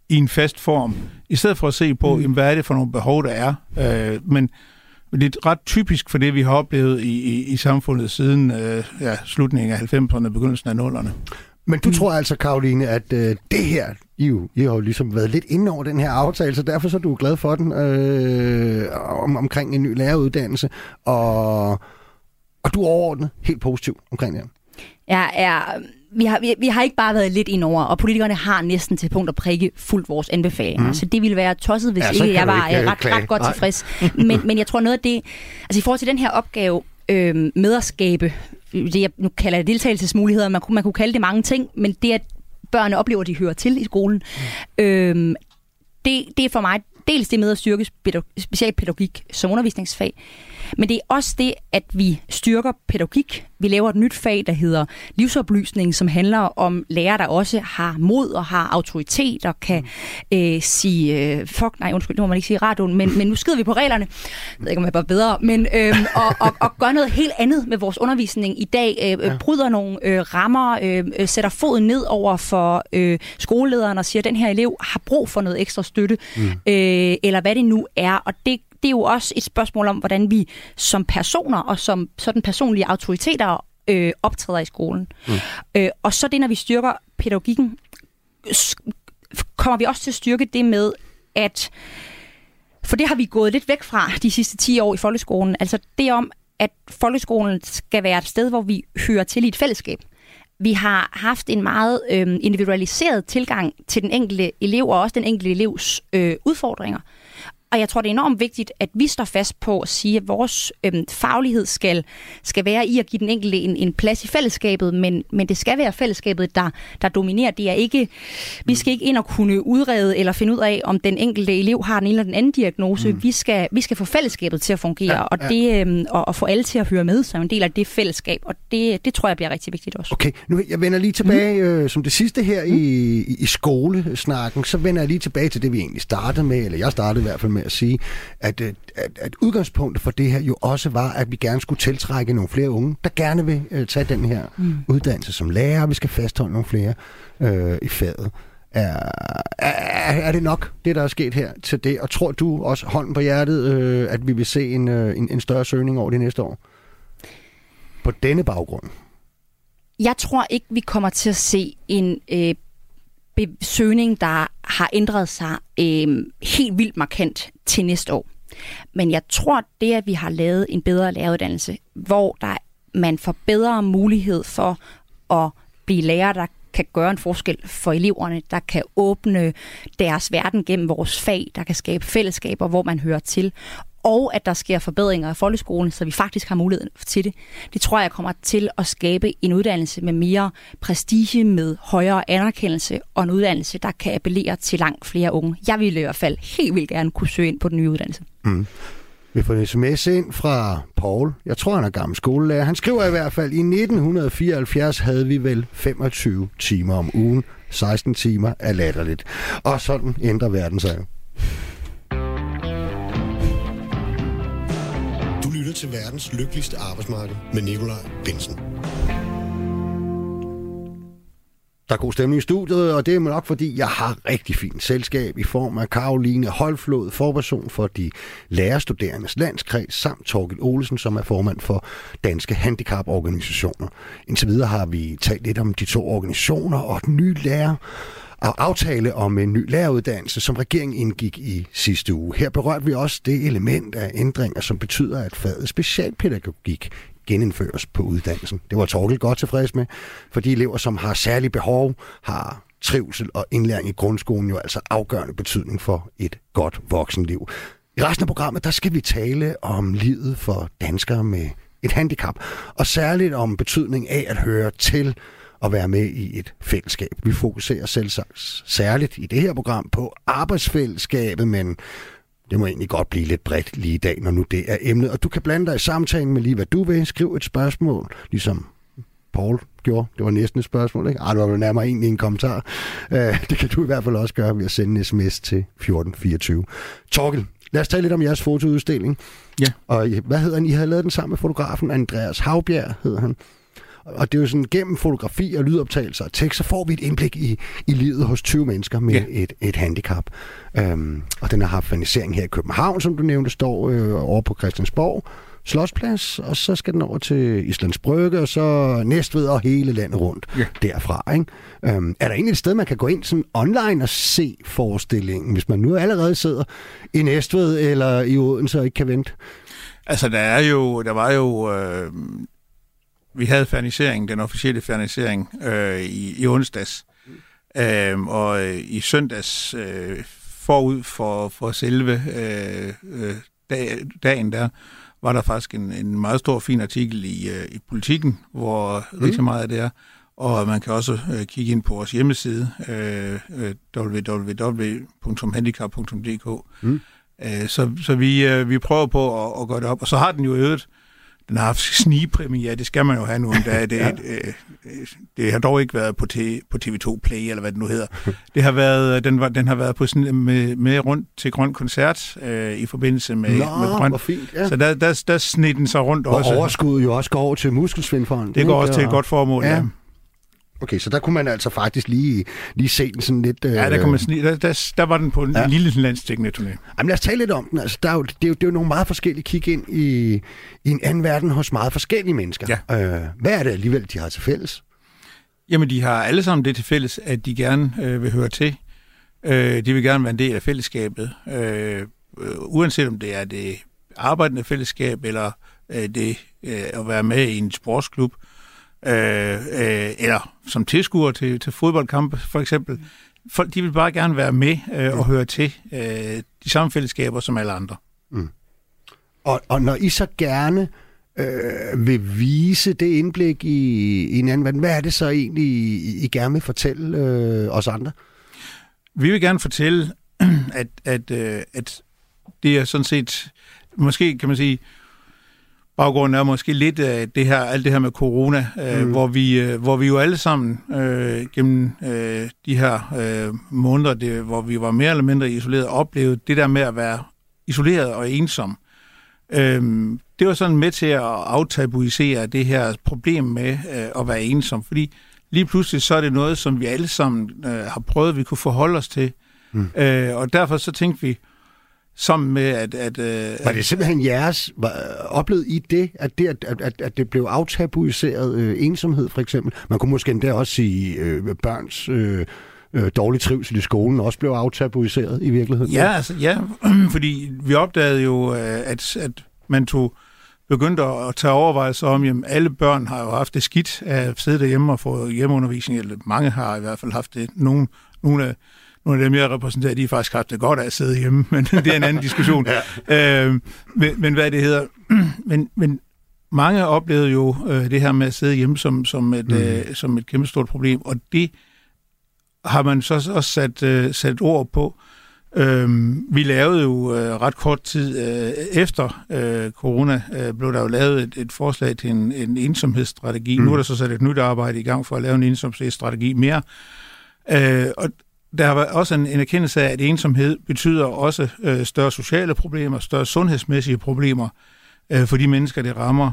i en fast form, i stedet for at se på, mm. jamen, hvad er det for nogle behov, der er. Uh, men det er ret typisk for det, vi har oplevet i, i, i samfundet siden uh, ja, slutningen af 90'erne og begyndelsen af 0'erne. Men du mm. tror altså, Karoline, at øh, det her, I, jo, I har jo ligesom været lidt inde over den her aftale, så derfor så er du glad for den øh, om, omkring en ny læreruddannelse, og, og du er overordnet helt positiv omkring det Jeg er vi har, vi, vi har ikke bare været lidt indover, og politikerne har næsten til punkt at prikke fuldt vores anbefalinger. Mm. Så det ville være tosset, hvis ja, ikke jeg var ikke, øh, ret, ret godt tilfreds. men, men jeg tror noget af det, altså i forhold til den her opgave øh, med at skabe, det jeg nu kalder det deltagelsesmuligheder, man, man kunne kalde det mange ting, men det at børnene oplever, at de hører til i skolen, mm. øh, det, det er for mig dels det med at styrke specialpædagogik som undervisningsfag, men det er også det, at vi styrker pædagogik. Vi laver et nyt fag, der hedder livsoplysning, som handler om lærere, der også har mod og har autoritet og kan mm. øh, sige, øh, fuck, nej, undskyld, det må man ikke sige radioen, men, men nu skider vi på reglerne. Jeg ved ikke, om jeg bare bedre, men øh, og, og, og gør noget helt andet med vores undervisning i dag. Øh, ja. Bryder nogle øh, rammer, øh, øh, sætter foden ned over for øh, skolelederen og siger, at den her elev har brug for noget ekstra støtte, mm. øh, eller hvad det nu er. Og det det er jo også et spørgsmål om, hvordan vi som personer og som sådan personlige autoriteter øh, optræder i skolen. Mm. Øh, og så det, når vi styrker pædagogikken, kommer vi også til at styrke det med, at for det har vi gået lidt væk fra de sidste 10 år i folkeskolen. Altså det om, at folkeskolen skal være et sted, hvor vi hører til i et fællesskab. Vi har haft en meget øh, individualiseret tilgang til den enkelte elev, og også den enkelte elevs øh, udfordringer. Og jeg tror, det er enormt vigtigt, at vi står fast på at sige, at vores øhm, faglighed skal, skal være i at give den enkelte en, en plads i fællesskabet, men, men det skal være fællesskabet, der, der dominerer. Det er ikke, vi skal ikke ind og kunne udrede eller finde ud af, om den enkelte elev har den ene eller den anden diagnose. Mm. Vi, skal, vi skal få fællesskabet til at fungere, ja, og, det, øhm, og, og få alle til at høre med som en del af det fællesskab, og det, det tror jeg bliver rigtig vigtigt også. Okay, nu jeg vender lige tilbage mm. øh, som det sidste her mm. i, i, i skolesnakken, så vender jeg lige tilbage til det, vi egentlig startede med, eller jeg startede i hvert fald med at sige, at, øh, at, at udgangspunktet for det her jo også var, at vi gerne skulle tiltrække nogle flere unge, der gerne vil uh, tage den her mm. uddannelse som lærer. Vi skal fastholde nogle flere uh, i faget. Er, er, er det nok, det der er sket her til det? Og tror du også hånden på hjertet, uh, at vi vil se en, uh, en, en større søgning over det næste år? På denne baggrund? Jeg tror ikke, vi kommer til at se en øh, søgning, der har ændret sig øh, helt vildt markant til næste år. Men jeg tror, det, at vi har lavet en bedre læreruddannelse, hvor der man får bedre mulighed for at blive lærer, der kan gøre en forskel for eleverne, der kan åbne deres verden gennem vores fag, der kan skabe fællesskaber, hvor man hører til, og at der sker forbedringer af folkeskolen, så vi faktisk har muligheden til det. Det tror jeg kommer til at skabe en uddannelse med mere prestige, med højere anerkendelse, og en uddannelse, der kan appellere til langt flere unge. Jeg ville i hvert fald helt vildt gerne kunne søge ind på den nye uddannelse. Mm. Vi får en sms ind fra Paul. Jeg tror, han er gammel skolelærer. Han skriver i hvert fald, at i 1974 havde vi vel 25 timer om ugen. 16 timer er latterligt. Og sådan ændrer verden sig jo. Til verdens lykkeligste arbejdsmarked med Nikolaj Bensen. Der er god stemning i studiet, og det er nok fordi, jeg har rigtig fint selskab i form af Karoline Holflod, forperson for de lærerstuderendes landskreds, samt Torgild Olsen, som er formand for Danske Handicaporganisationer. Indtil videre har vi talt lidt om de to organisationer og den nye lærer aftale om en ny læreruddannelse, som regeringen indgik i sidste uge. Her berørte vi også det element af ændringer, som betyder, at faget specialpædagogik genindføres på uddannelsen. Det var Torkel godt tilfreds med, for de elever, som har særlige behov, har trivsel og indlæring i grundskolen jo altså afgørende betydning for et godt voksenliv. I resten af programmet, der skal vi tale om livet for danskere med et handicap, og særligt om betydning af at høre til at være med i et fællesskab. Vi fokuserer selvsagt særligt i det her program på arbejdsfællesskabet, men det må egentlig godt blive lidt bredt lige i dag, når nu det er emnet. Og du kan blande dig i samtalen med lige, hvad du vil. Skriv et spørgsmål, ligesom Paul gjorde. Det var næsten et spørgsmål, ikke? Ej, det var nærmere egentlig en kommentar. Uh, det kan du i hvert fald også gøre ved at sende en sms til 1424. Torkel, lad os tale lidt om jeres fotoudstilling. Ja. Og hvad hedder han? I havde lavet den sammen med fotografen Andreas Havbjerg, hedder han. Og det er jo sådan, gennem fotografi og lydoptagelser og tekst, så får vi et indblik i, i livet hos 20 mennesker med ja. et, et handicap. Øhm, og den har haft fanisering her i København, som du nævnte, står øh, over på Christiansborg. Slottsplads, og så skal den over til Islands Brygge, og så Næstved og hele landet rundt ja. derfra. Ikke? Øhm, er der egentlig et sted, man kan gå ind sådan online og se forestillingen, hvis man nu allerede sidder i Næstved eller i Odense og ikke kan vente? Altså, der er jo, der var jo øh, vi havde fernisering, den officielle fernisering, øh, i, i onsdags. Øh, og øh, i søndags, øh, forud for, for selve øh, øh, dag, dagen der, var der faktisk en, en meget stor, fin artikel i, øh, i Politiken, hvor mm. rigtig meget af det er. Og man kan også øh, kigge ind på vores hjemmeside, øh, øh www.handicap.dk. Mm. Øh, så så vi, øh, vi prøver på at, at gøre det op. Og så har den jo øvet den har haft snigpremiere, det skal man jo have nu en dag. Det, ja. øh, det har dog ikke været på, t- på TV2 Play, eller hvad det nu hedder. Det har været, den, var, den har været på sådan, med, med rundt til Grøn Koncert øh, i forbindelse med, Nå, med Grøn. Hvor fint, ja. Så der, der, der sned den sig rundt og også. overskuddet jo også går over til Muskelsvindfonden. Det går også til et godt formål, ja. ja. Okay, så der kunne man altså faktisk lige, lige se den sådan lidt... Ja, der, øh, kan man snige, der, der, der var den på en Ja. ja. lille landstækkende turné. Jamen lad os tale lidt om den. Altså, der er jo, det, er jo, det er jo nogle meget forskellige kig ind i, i en anden verden hos meget forskellige mennesker. Ja. Øh, hvad er det alligevel, de har til fælles? Jamen, de har alle sammen det til fælles, at de gerne øh, vil høre til. Øh, de vil gerne være en del af fællesskabet. Øh, øh, uanset om det er det arbejdende fællesskab, eller øh, det øh, at være med i en sportsklub, øh, øh, eller som tilskuer til, til fodboldkampe for eksempel. Folk, de vil bare gerne være med øh, og høre til øh, de samme fællesskaber som alle andre. Og, og når I så gerne øh, vil vise det indblik i, i en anden verden, hvad er det så egentlig, I, I gerne vil fortælle øh, os andre? Vi vil gerne fortælle, at, at, øh, at det er sådan set, måske kan man sige, baggrunden er måske lidt af det her, alt det her med corona, øh, Mm. hvor, vi, øh, hvor vi jo alle sammen øh, gennem øh, de her øh, måneder, det, hvor vi var mere eller mindre isoleret, oplevede det der med at være isoleret og ensom. Øhm, det var sådan med til at aftabuisere det her problem med øh, at være ensom, fordi lige pludselig så er det noget, som vi alle sammen øh, har prøvet, vi kunne forholde os til. Mm. Øh, og derfor så tænkte vi, sammen med at... at øh, Var det simpelthen jeres, var, oplevede I det, at det, at, at, at det blev aftabuiseret øh, ensomhed for eksempel? Man kunne måske endda også sige øh, børns øh, øh, dårlig trivsel i skolen også blev aftabuiseret i virkeligheden. Ja, altså, ja, fordi vi opdagede jo, øh, at, at man tog begyndte at tage overvejelser om, at alle børn har jo haft det skidt af at sidde derhjemme og få hjemmeundervisning, eller mange har i hvert fald haft det. Nogle, nogle af nogle af dem, jeg repræsenterer, de har faktisk haft det godt af at sidde hjemme, men det er en anden diskussion. ja. øh, men, men hvad det hedder, men, men mange oplevede jo øh, det her med at sidde hjemme som, som, et, mm. øh, som et kæmpe stort problem, og det har man så også sat, øh, sat ord på. Øhm, vi lavede jo øh, ret kort tid øh, efter øh, corona, øh, blev der jo lavet et, et forslag til en, en ensomhedsstrategi. Mm. Nu er der så sat et nyt arbejde i gang for at lave en ensomhedsstrategi mere. Øh, og der har også en, en erkendelse af, at ensomhed betyder også øh, større sociale problemer, større sundhedsmæssige problemer øh, for de mennesker, det rammer.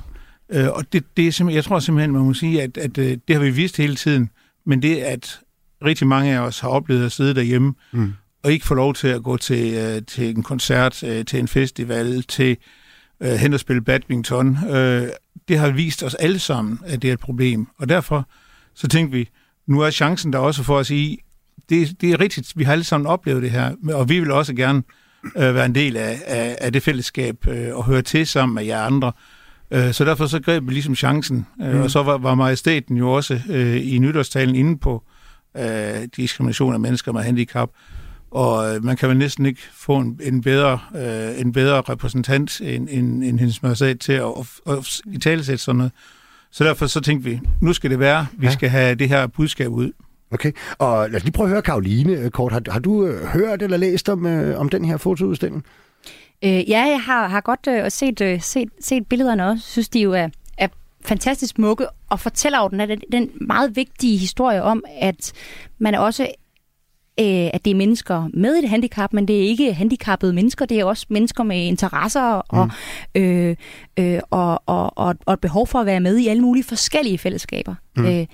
Øh, og det, det er simpelthen, jeg tror simpelthen, man må sige, at, at øh, det har vi vidst hele tiden, men det, at rigtig mange af os har oplevet at sidde derhjemme, Mm. og ikke få lov til at gå til, øh, til en koncert, øh, til en festival, til øh, hen og spille badminton, øh, det har vist os alle sammen, at det er et problem. Og derfor så tænkte vi, nu er chancen der også for at sige, det, det er rigtigt, vi har alle sammen oplevet det her, og vi vil også gerne øh, være en del af, af, af det fællesskab øh, og høre til sammen med jer andre. Øh, så derfor så greb vi ligesom chancen, øh, Mm. og så var, var majestæten jo også øh, i nytårstalen inde på øh, diskrimination af mennesker med handicap, og øh, man kan vel næsten ikke få en, en, bedre, øh, en bedre repræsentant end, end, end hendes majestæt til at, at, at i talesætte sådan noget. Så derfor så tænkte vi, nu skal det være, vi Ja. skal have det her budskab ud. Okay, og lad os lige prøve at høre Karoline øh, kort. Har, har du øh, hørt eller læst om, øh, om den her fotoudstilling? Øh, ja, jeg har, har godt øh, set, øh, set, set billederne også. synes, de jo er, er fantastisk smukke, og fortæller jo den, den, den meget vigtige historie om, at man er også øh, at det er mennesker med et handicap, men det er ikke handicappede mennesker, det er også mennesker med interesser og, øh, øh, og, og, og, og et behov for at være med i alle mulige forskellige fællesskaber. Mm. Mm. Øh,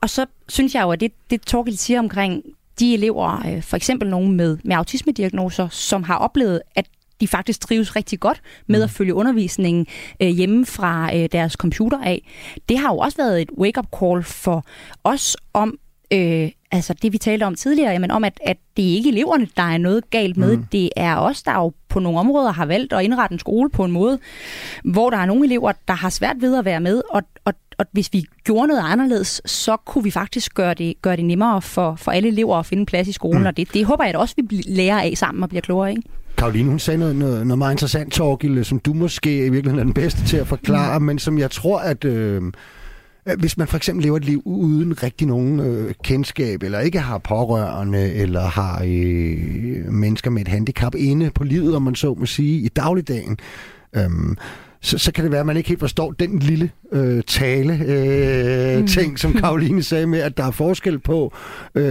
og så synes jeg jo, at det, det Torgild siger omkring de elever, øh, for eksempel nogen med, med autismediagnoser, som har oplevet, at de faktisk trives rigtig godt med at følge undervisningen øh, hjemme fra øh, deres computer af. Det har jo også været et wake-up call for os om, øh, altså det vi talte om tidligere, jamen om at, at det er ikke eleverne, der er noget galt med. Mm. Mm. Det er os, der jo på nogle områder har valgt at indrette en skole på en måde, hvor der er nogle elever, der har svært ved at være med, og, og, og hvis vi gjorde noget anderledes, så kunne vi faktisk gøre det, gøre det nemmere for, for alle elever at finde plads i skolen, Mm. mm. og det, det håber jeg da også, vi lærer af sammen og bliver klogere, ikke? Karoline, hun sagde noget, noget, noget meget interessant, Torgild, som du måske i virkeligheden er den bedste til at forklare, men som jeg tror, at øh, at hvis man for eksempel lever et liv uden rigtig nogen øh, kendskab, eller ikke har pårørende, eller har øh, mennesker med et handicap inde på livet, om man så må sige, i dagligdagen, øh, så, så kan det være, at man ikke helt forstår den lille øh, tale øh, Mm. ting, som Karoline sagde med, at der er forskel på øh,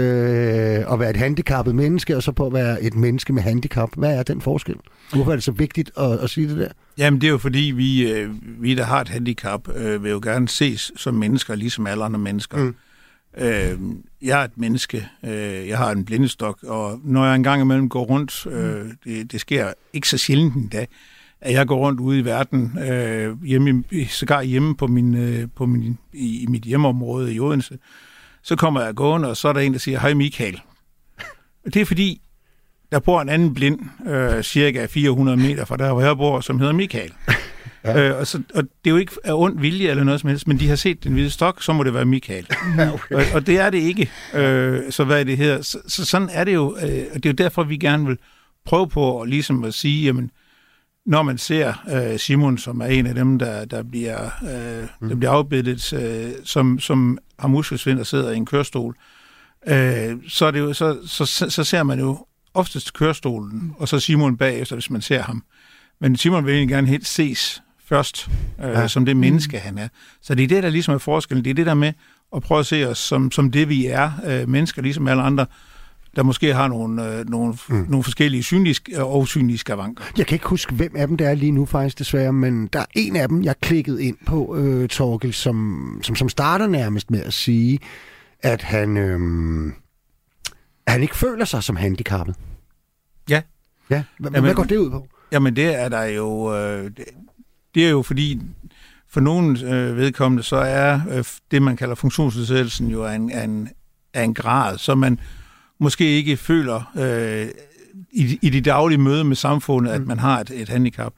at være et handicappet menneske, og så på at være et menneske med handicap. Hvad er den forskel? Hvorfor er det så vigtigt at, at sige det der? Jamen det er jo fordi, vi, øh, vi der har et handicap, øh, vil jo gerne ses som mennesker, ligesom alle andre mennesker. Mm. Øh, jeg er et menneske, øh, jeg har en blindestok, og når jeg engang imellem går rundt, øh, det, det sker ikke så sjældent en dag, at jeg går rundt ude i verden, øh, hjemme, sågar hjemme på min, øh, på min, i, i mit hjemmeområde i Odense, så kommer jeg gående, og så er der en, der siger, hej Michael. Det er fordi, der bor en anden blind, øh, cirka 400 meter fra der, hvor jeg bor, som hedder Michael. Ja. Øh, og, så, og det er jo ikke af ond vilje eller noget som helst, men de har set den hvide stok, så må det være Michael. Ja, okay. og, og det er det ikke. Øh, så hvad det her? Så, så sådan er det jo. Øh, og det er jo derfor, vi gerne vil prøve på at, ligesom at sige, jamen, når man ser øh, Simon, som er en af dem, der, der, bliver, øh, mm. der bliver afbildet, øh, som, som har muskelsvind og sidder i en kørestol, øh, så, er det jo, så, så, så ser man jo oftest kørestolen, og så Simon bagefter, hvis man ser ham. Men Simon vil egentlig gerne helt ses først, øh, ja. som det menneske, han er. Så det er det, der ligesom er forskellen. Det er det der med at prøve at se os som, som det, vi er, øh, mennesker, ligesom alle andre, der måske har nogle, øh, nogle, mm. nogle forskellige synlige og usynlige skavanker. Jeg kan ikke huske, hvem af dem det er lige nu faktisk desværre, men der er en af dem, jeg klikkede ind på, øh, Torkel, som, som, som starter nærmest med at sige, at han, øh, han ikke føler sig som handicappet. Ja. Ja, hvad, Jamen, hvad går det ud på? Jamen det er der jo... Øh, det, det er jo fordi, for nogen øh, vedkommende, så er øh, det, man kalder funktionsnedsættelsen jo en, en, en grad, så man måske ikke føler øh, i, i de daglige møde med samfundet, at mm. man har et, et handicap.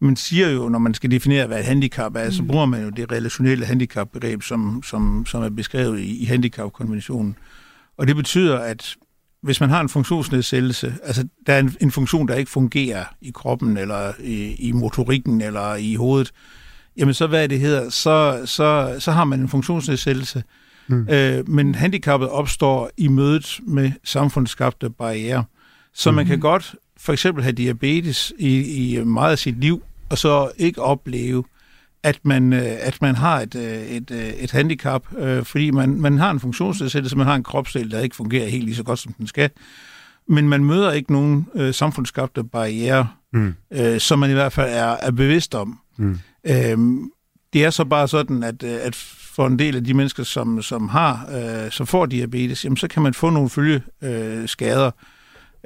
Man siger jo, når man skal definere, hvad et handicap er, mm. så bruger man jo det relationelle handicapbegreb, som, som, som er beskrevet i, i handicapkonventionen. Og det betyder, at hvis man har en funktionsnedsættelse, altså der er en, en funktion, der ikke fungerer i kroppen, eller i, i motorikken, eller i hovedet, jamen så hvad det hedder, så, så, så har man en funktionsnedsættelse. Mm. Øh, men handicappet opstår i mødet med samfundsskabte barriere. Så mm. man kan godt for eksempel have diabetes i, i meget af sit liv, og så ikke opleve, at man, øh, at man har et, øh, et, øh, et handicap, øh, fordi man, man har en funktionsnedsættelse, man har en kropsdel, der ikke fungerer helt lige så godt, som den skal. Men man møder ikke nogen øh, samfundsskabte barriere, mm. øh, som man i hvert fald er, er bevidst om. Mm. Øh, det er så bare sådan, at, at for en del af de mennesker, som, som har, øh, som får diabetes, jamen, så kan man få nogle følgeskader, øh, skader,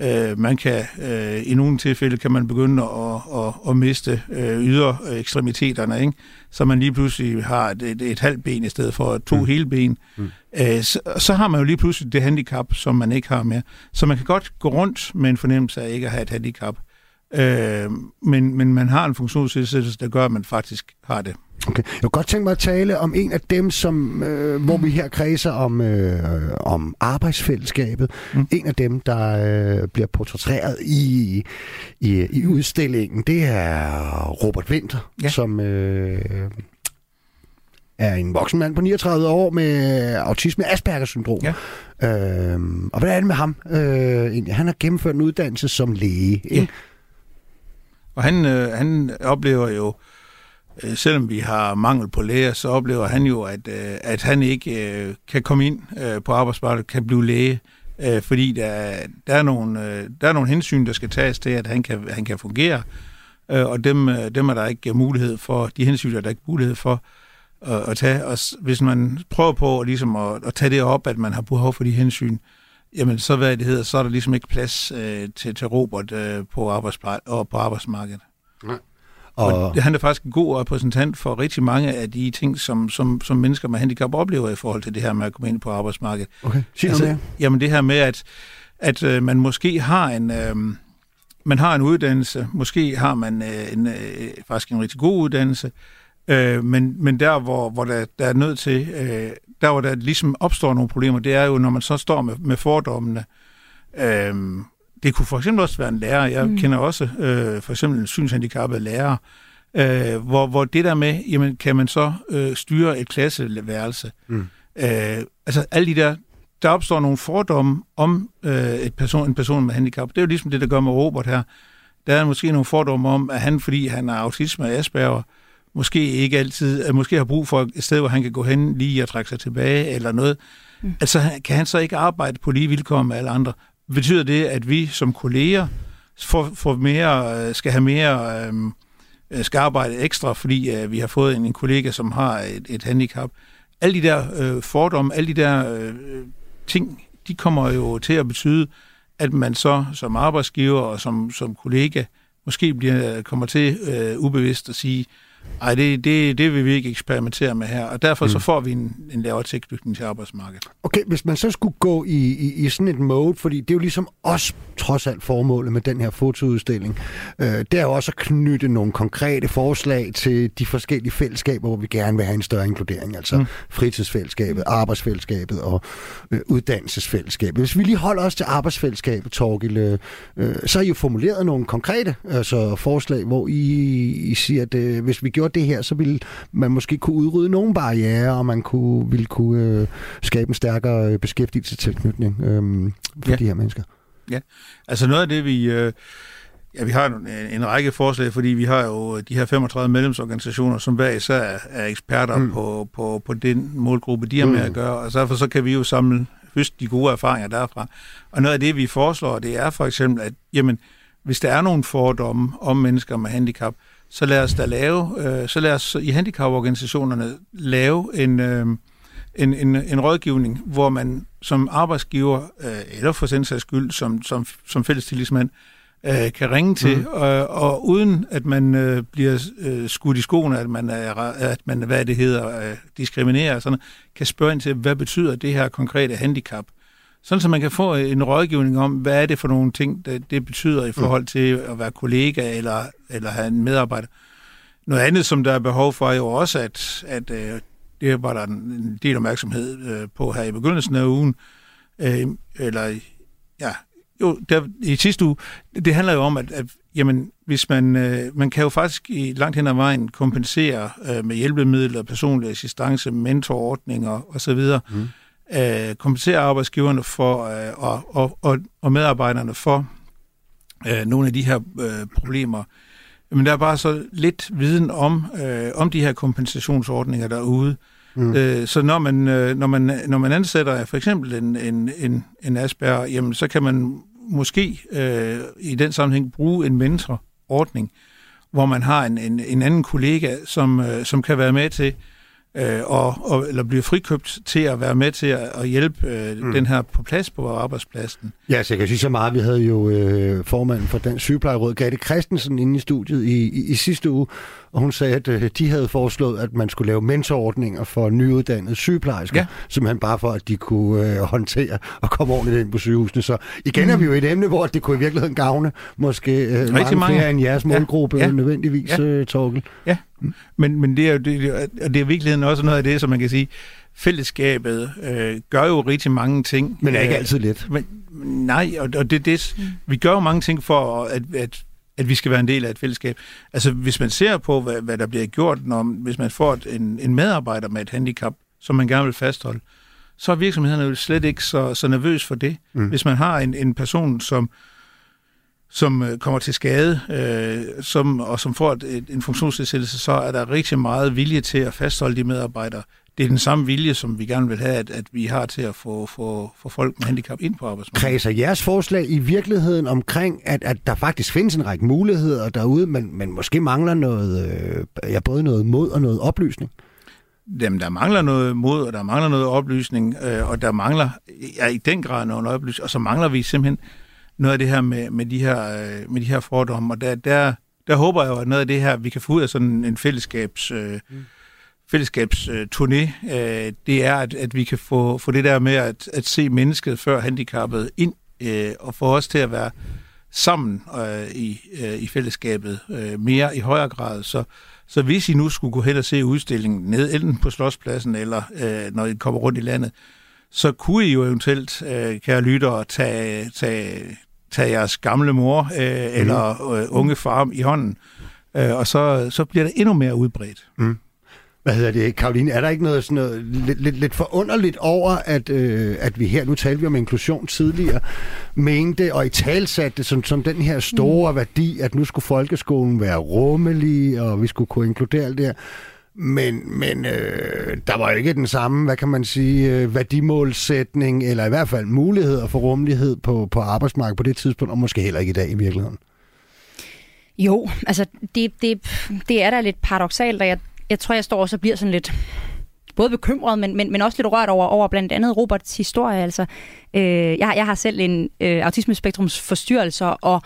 Øh, man kan øh, i nogle tilfælde kan man begynde at, at, at miste øh, yder ekstremiteterne, ikke? så man lige pludselig har et, et, et halvt ben i stedet for to mm. hele ben. Mm. Øh, så, så har man jo lige pludselig det handicap, som man ikke har mere. Så man kan godt gå rundt med en fornemmelse af ikke at have et handicap. Øh, men, men man har en funktionsnedsættelse, der gør, at man faktisk har det. Okay. Jeg kunne godt tænke mig at tale om en af dem, som, øh, hvor vi her kredser om, øh, om arbejdsfællesskabet. Mm. En af dem, der øh, bliver portrætteret i, i, i udstillingen, det er Robert Winter, ja. som øh, er en voksen mand på 39 år med autisme Asperger-syndrom. Ja. Øh, og hvad er det med ham? Øh, han har gennemført en uddannelse som læge. Ikke? Ja. Og han, øh, han oplever jo øh, Øh, selvom vi har mangel på læger, så oplever han jo, at, øh, at han ikke øh, kan komme ind øh, på arbejdsmarkedet, kan blive læge, øh, fordi der, der, er nogle, øh, der er nogle hensyn, der skal tages til, at han kan, han kan fungere, øh, og dem, øh, dem er der ikke mulighed for, de hensyn er der ikke mulighed for at, at tage. Og hvis man prøver på ligesom at, at tage det op, at man har behov for de hensyn, jamen så hvad det hedder, så er der ligesom ikke plads øh, til, til Robert øh, på, og på arbejdsmarkedet. Nej. Og... og han er faktisk en god repræsentant for rigtig mange af de ting, som, som, som mennesker med handicap oplever i forhold til det her med at komme ind på arbejdsmarkedet. Okay, sig altså, mere. Jamen det her med, at, at øh, man måske har en... Øh, man har en uddannelse, måske har man øh, en, øh, faktisk en rigtig god uddannelse, øh, men, men der, hvor, hvor der, der er nødt til, øh, der hvor der ligesom opstår nogle problemer, det er jo, når man så står med, med fordommene, øh, det kunne for eksempel også være en lærer. Jeg mm. kender også øh, for eksempel en synshandicappet lærer, øh, hvor, hvor det der med, jamen, kan man så øh, styre et klasseværelse? Mm. Øh, altså alle de der, der opstår nogle fordomme om øh, et person, en person med handicap. Det er jo ligesom det, der gør med Robert her. Der er måske nogle fordomme om, at han, fordi han har autisme og Asperger, måske ikke altid, at måske har brug for et sted, hvor han kan gå hen lige og trække sig tilbage eller noget. Mm. Altså kan han så ikke arbejde på lige vilkår med alle andre? Betyder det, at vi som kolleger får, får mere, øh, skal have mere, øhm, øh, skal arbejde ekstra, fordi øh, vi har fået en, en kollega, som har et, et handicap? alle de der øh, fordomme, alle de der øh, ting, de kommer jo til at betyde, at man så som arbejdsgiver og som, som kollega måske bliver, kommer til øh, ubevidst at sige, ej, det, det, det vil vi ikke eksperimentere med her, og derfor mm. så får vi en, en lavere tilknytning til arbejdsmarkedet. Okay, hvis man så skulle gå i, i, i sådan et mode, fordi det er jo ligesom også trods alt formålet med den her fotoudstilling, øh, det er jo også at knytte nogle konkrete forslag til de forskellige fællesskaber, hvor vi gerne vil have en større inkludering, altså mm. fritidsfællesskabet, arbejdsfællesskabet og øh, uddannelsesfællesskabet. Hvis vi lige holder os til arbejdsfællesskabet, Torgild, øh, øh, så har I jo formuleret nogle konkrete altså forslag, hvor I, I siger, at øh, hvis vi gjorde det her, så ville man måske kunne udrydde nogle barriere, og man kunne, ville kunne øh, skabe en stærkere øh, beskæftigelsestilknytning øh, for ja. de her mennesker. Ja, altså noget af det, vi... Øh Ja, vi har en, en række forslag, fordi vi har jo de her 35 medlemsorganisationer, som hver især er, er eksperter mm. på, på, på den målgruppe, de har med mm. at gøre, og derfor så kan vi jo samle høste de gode erfaringer derfra. Og noget af det, vi foreslår, det er for eksempel, at jamen, hvis der er nogle fordomme om mennesker med handicap, så lad os da lave, øh, så lad os i handicaporganisationerne lave en, øh, en, en, en rådgivning, hvor man som arbejdsgiver, øh, eller for sin sags skyld, som, som, som fællestillidsmand, øh, kan ringe til, mm. og, og uden at man øh, bliver øh, skudt i skoene, at man, er, at man hvad det hedder, øh, diskriminerer, sådan, kan spørge ind til, hvad betyder det her konkrete handicap? Sådan, så man kan få en rådgivning om, hvad er det for nogle ting, det, betyder i forhold til at være kollega eller, eller have en medarbejder. Noget andet, som der er behov for, er jo også, at, at øh, det var der en del opmærksomhed øh, på her i begyndelsen af ugen, øh, eller ja, jo, der, i sidste uge, det handler jo om, at, at jamen, hvis man, øh, man kan jo faktisk i langt hen ad vejen kompensere øh, med hjælpemidler, personlig assistance, mentorordninger osv., mm øh, kompensere arbejdsgiverne for øh, og, og, og, og medarbejderne for øh, nogle af de her øh, problemer. Men der er bare så lidt viden om, øh, om de her kompensationsordninger derude. Mm. Øh, så når man, øh, når, man, når man ansætter for eksempel en, en, en, en Asperger, jamen, så kan man måske øh, i den sammenhæng bruge en mentorordning, hvor man har en, en, en anden kollega, som, øh, som kan være med til øh, og, og, eller blive frikøbt til at være med til at, at hjælpe øh, mm. den her på plads på arbejdspladsen. Ja, så jeg kan sige så meget. Vi havde jo øh, formanden for den sygeplejeråd, Gade Christensen, inde i studiet i, i, i sidste uge, og hun sagde, at øh, de havde foreslået, at man skulle lave mentorordninger for nyuddannede sygeplejersker, ja. simpelthen bare for, at de kunne øh, håndtere og komme ordentligt ind på sygehusene. Så igen mm. er vi jo et emne, hvor det kunne i virkeligheden gavne måske øh, mange, mange flere end jeres målgruppe ja. Ja. nødvendigvis, ja. Øh, Torkel. Ja, men, men det er jo det, og det er i virkeligheden også noget af det, som man kan sige, fællesskabet øh, gør jo rigtig mange ting. Men er ikke altid let. Men, nej, og, og det, det, mm. vi gør jo mange ting for, at, at at vi skal være en del af et fællesskab. Altså, hvis man ser på, hvad, hvad der bliver gjort, når, hvis man får en, en medarbejder med et handicap, som man gerne vil fastholde, så er virksomhederne jo slet ikke så, så nervøs for det. Mm. Hvis man har en, en person, som, som øh, kommer til skade, øh, som, og som får et, en funktionsnedsættelse, så er der rigtig meget vilje til at fastholde de medarbejdere det er den samme vilje, som vi gerne vil have, at, at vi har til at få, få, få folk med handicap ind på arbejdsmarkedet. Kredser jeres forslag i virkeligheden omkring, at, at der faktisk findes en række muligheder derude, men, men måske mangler noget, øh, ja, både noget mod og noget oplysning? Jamen, der mangler noget mod, og der mangler noget oplysning, øh, og der mangler ja, i den grad noget oplysning, og så mangler vi simpelthen noget af det her med, med, de, her, øh, med de her fordomme, og der, der, der håber jeg jo, at noget af det her, vi kan få ud af sådan en fællesskabs... Øh, mm fællesskabsturné, øh, det er, at, at vi kan få, få det der med at, at se mennesket før handicappet ind, øh, og få os til at være sammen øh, i, øh, i fællesskabet øh, mere i højere grad. Så, så hvis I nu skulle gå hen og se udstillingen ned, enten på Slotspladsen eller øh, når I kommer rundt i landet, så kunne I jo eventuelt, øh, kære lyttere, tage, tage, tage jeres gamle mor øh, mm. eller øh, unge far i hånden, øh, og så, så bliver det endnu mere udbredt. Mm. Hvad hedder det, Karoline? Er der ikke noget, sådan noget lidt, lidt, lidt forunderligt over, at, øh, at vi her, nu talte vi om inklusion tidligere, mente og i talsatte som, som den her store mm. værdi, at nu skulle folkeskolen være rummelig, og vi skulle kunne inkludere alt det her. Men, men øh, der var ikke den samme, hvad kan man sige, øh, værdimålsætning, eller i hvert fald muligheder for rummelighed på, på arbejdsmarkedet på det tidspunkt, og måske heller ikke i dag i virkeligheden. Jo, altså det, det, det er da lidt paradoxalt, og jeg, jeg tror, jeg står også og bliver sådan lidt både bekymret, men, men, men også lidt rørt over, over blandt andet Roberts historie. Altså, øh, jeg, jeg har selv en øh, autismespektrums forstyrrelse, og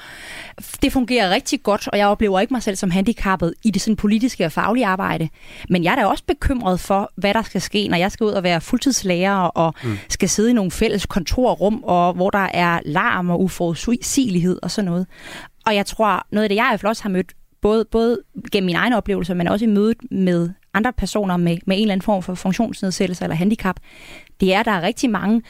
det fungerer rigtig godt, og jeg oplever ikke mig selv som handicappet i det sådan politiske og faglige arbejde. Men jeg er da også bekymret for, hvad der skal ske, når jeg skal ud og være fuldtidslærer og mm. skal sidde i nogle fælles kontorrum, og hvor der er larm og uforudsigelighed og sådan noget. Og jeg tror, noget af det, jeg i hvert fald også har mødt, både, både gennem mine egne oplevelser, men også i mødet med andre personer med, med en eller anden form for funktionsnedsættelse eller handicap, det er, at der er rigtig mange,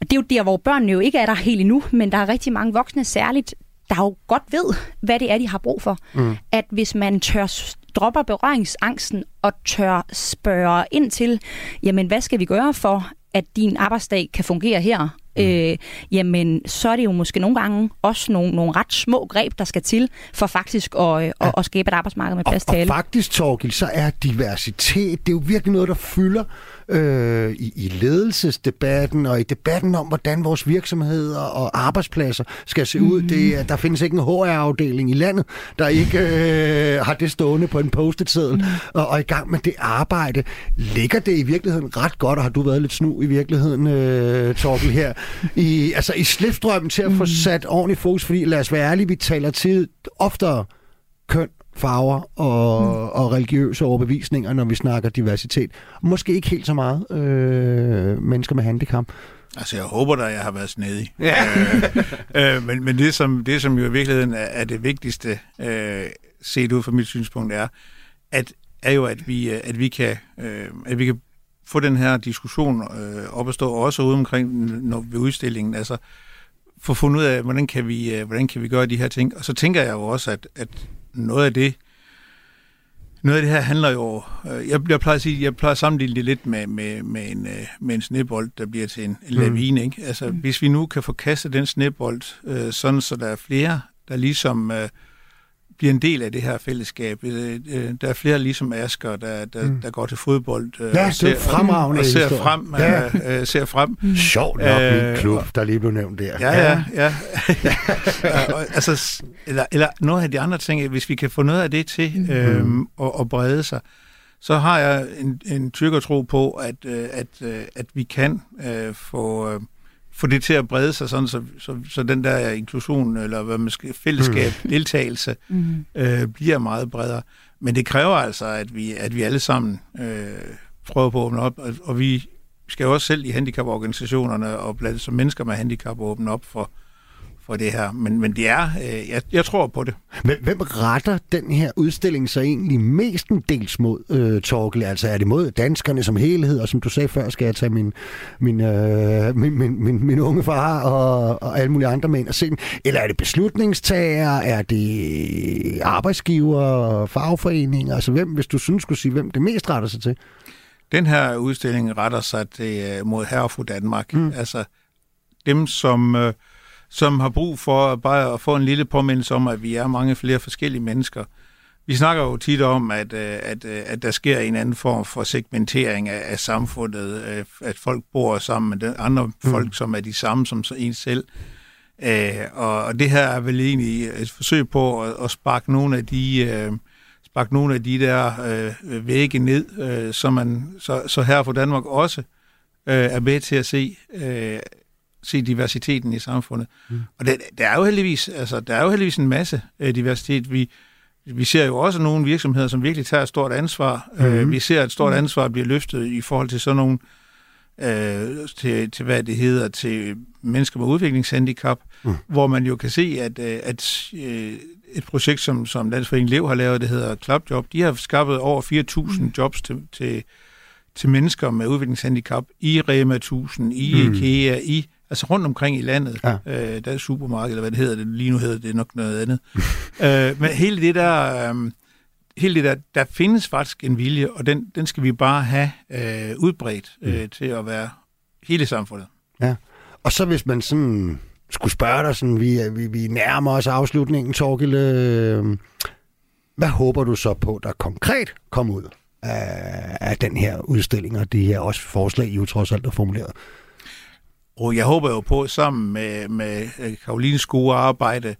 og det er jo der, hvor børnene jo ikke er der helt endnu, men der er rigtig mange voksne særligt, der jo godt ved, hvad det er, de har brug for. Mm. At hvis man tør dropper berøringsangsten og tør spørge ind til, jamen hvad skal vi gøre for, at din arbejdsdag kan fungere her, mm. øh, jamen så er det jo måske nogle gange også nogle, nogle ret små greb, der skal til for faktisk at, ja. at, at skabe et arbejdsmarked med plads til alle. Og faktisk, Torgild, så er diversitet, det er jo virkelig noget, der fylder øh, i, i ledelsesdebatten og i debatten om, hvordan vores virksomheder og arbejdspladser skal se ud. Mm. Det, der findes ikke en HR-afdeling i landet, der ikke øh, har det stående på en post-it-seddel mm. og, og i gang med det arbejde. Ligger det i virkeligheden ret godt, og har du været lidt snu i virkeligheden, øh, Torkel, her, i, altså i slipstrømmen til at mm. få sat ordentligt fokus, fordi lad os være ærlige, vi taler til oftere køn farver og, mm. og religiøse overbevisninger, når vi snakker diversitet. Måske ikke helt så meget øh, mennesker med handicap. Altså, jeg håber da, jeg har været snedig. Ja. øh, øh, men men det, som, det, som jo i virkeligheden er, er det vigtigste, øh, set ud fra mit synspunkt, er, at, er jo, at vi, øh, at vi kan, øh, at vi kan få den her diskussion øh, op at stå, også ude omkring når, ved udstillingen. Altså, få fundet ud af, hvordan kan, vi, øh, hvordan kan vi gøre de her ting. Og så tænker jeg jo også, at, at noget af det, noget af det her handler jo, øh, jeg, jeg plejer at sige, jeg plejer at sammenligne det lidt med, med, med, en, øh, med en snebold, der bliver til en, en mm. lavine. Ikke? Altså, mm. hvis vi nu kan få kastet den snebold, øh, sådan så der er flere, der ligesom øh, bliver en del af det her fællesskab. Øh, øh, der er flere ligesom Asger, der, der, mm. der går til fodbold. Øh, ja, og ser, fremragende og ser frem. Ja. Øh, ser frem. Mm. Sjovt nok, øh, min klub, der lige blev nævnt der. Ja, ja, ja. ja. altså, eller, eller nogle af de andre ting, hvis vi kan få noget af det til øh, mm. at, at brede sig, så har jeg en, en tro på, at, at, at vi kan øh, få... Øh, få det til at brede sig sådan, så, så, så den der inklusion, eller hvad man skal, fællesskab, mm. deltagelse, mm. øh, bliver meget bredere. Men det kræver altså, at vi, at vi alle sammen øh, prøver på at åbne op, og, og vi skal jo også selv i handicaporganisationerne og blandt som mennesker med handicap åbne op for, for det her. Men, men det er, øh, jeg, jeg tror på det. Men hvem retter den her udstilling så egentlig mestendels mod, øh, Torkel? Altså er det mod danskerne som helhed, og som du sagde før, skal jeg tage min, min, øh, min, min, min, min unge far og, og alle mulige andre med ind og se dem? Eller er det beslutningstager? Er det arbejdsgiver, fagforeninger? Altså hvem, hvis du synes, skulle sige, hvem det mest retter sig til? Den her udstilling retter sig til, øh, mod herre og fru Danmark. Mm. Altså dem, som... Øh, som har brug for bare at få en lille påmindelse om, at vi er mange flere forskellige mennesker. Vi snakker jo tit om, at, øh, at, øh, at der sker en anden form for segmentering af, af samfundet, øh, at folk bor sammen med andre mm. folk, som er de samme som en selv. Og det her er vel egentlig et forsøg på at, at sparke nogle af de sparke nogle af de der vægge ned, så, man, så, så her for Danmark også er med til at se, se diversiteten i samfundet. Mm. Og det, der er jo heldigvis, altså, der er jo heldigvis en masse øh, diversitet. Vi, vi ser jo også nogle virksomheder, som virkelig tager et stort ansvar. Mm. Øh, vi ser, at et stort mm. ansvar bliver løftet i forhold til sådan nogle, øh, til, til hvad det hedder, til mennesker med udviklingshandicap, mm. hvor man jo kan se, at, øh, at øh, et projekt, som, som Landsforeningen Lev har lavet, det hedder Clubjob, de har skabt over 4.000 mm. jobs til, til, til mennesker med udviklingshandicap i Rema 1000, i mm. IKEA, i Altså rundt omkring i landet, ja. øh, der er supermarked, eller hvad det hedder, det, lige nu hedder det nok noget andet. øh, men hele det der, øh, hele det der, der findes faktisk en vilje, og den, den skal vi bare have øh, udbredt øh, mm. til at være hele samfundet. Ja, og så hvis man sådan skulle spørge dig, sådan, vi, vi, vi nærmer os afslutningen, Torgild, øh, hvad håber du så på, der konkret kommer ud af, af den her udstilling, og det her også forslag, I jo trods alt har formuleret? Og jeg håber jo på, sammen med, med Karolines gode arbejde,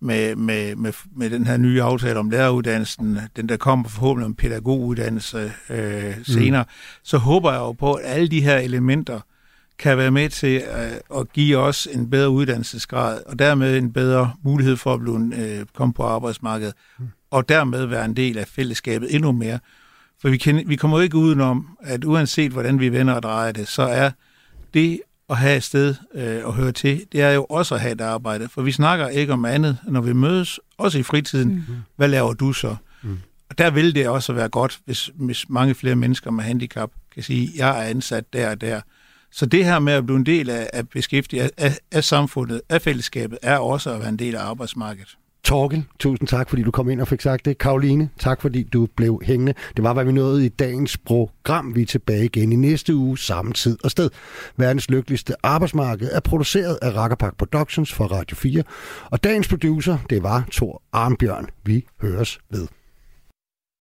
med, med, med, med den her nye aftale om læreruddannelsen, den der kommer forhåbentlig om pædagoguddannelse øh, senere, mm. så håber jeg jo på, at alle de her elementer kan være med til øh, at give os en bedre uddannelsesgrad, og dermed en bedre mulighed for at blive, øh, komme på arbejdsmarkedet, mm. og dermed være en del af fællesskabet endnu mere. For vi, kan, vi kommer jo ikke udenom, at uanset hvordan vi vender og drejer det, så er det at have et sted øh, at høre til, det er jo også at have et arbejde. For vi snakker ikke om andet, når vi mødes, også i fritiden. Mm. Hvad laver du så? Mm. Og der vil det også være godt, hvis, hvis mange flere mennesker med handicap kan sige, jeg er ansat der og der. Så det her med at blive en del af, af beskæftigelsen, af, af samfundet, af fællesskabet, er også at være en del af arbejdsmarkedet. Torgen, tusind tak, fordi du kom ind og fik sagt det. Karoline, tak fordi du blev hængende. Det var, hvad vi nåede i dagens program. Vi er tilbage igen i næste uge, samme tid og sted. Verdens lykkeligste arbejdsmarked er produceret af Rakkerpark Productions for Radio 4. Og dagens producer, det var Thor Armbjørn. Vi høres ved.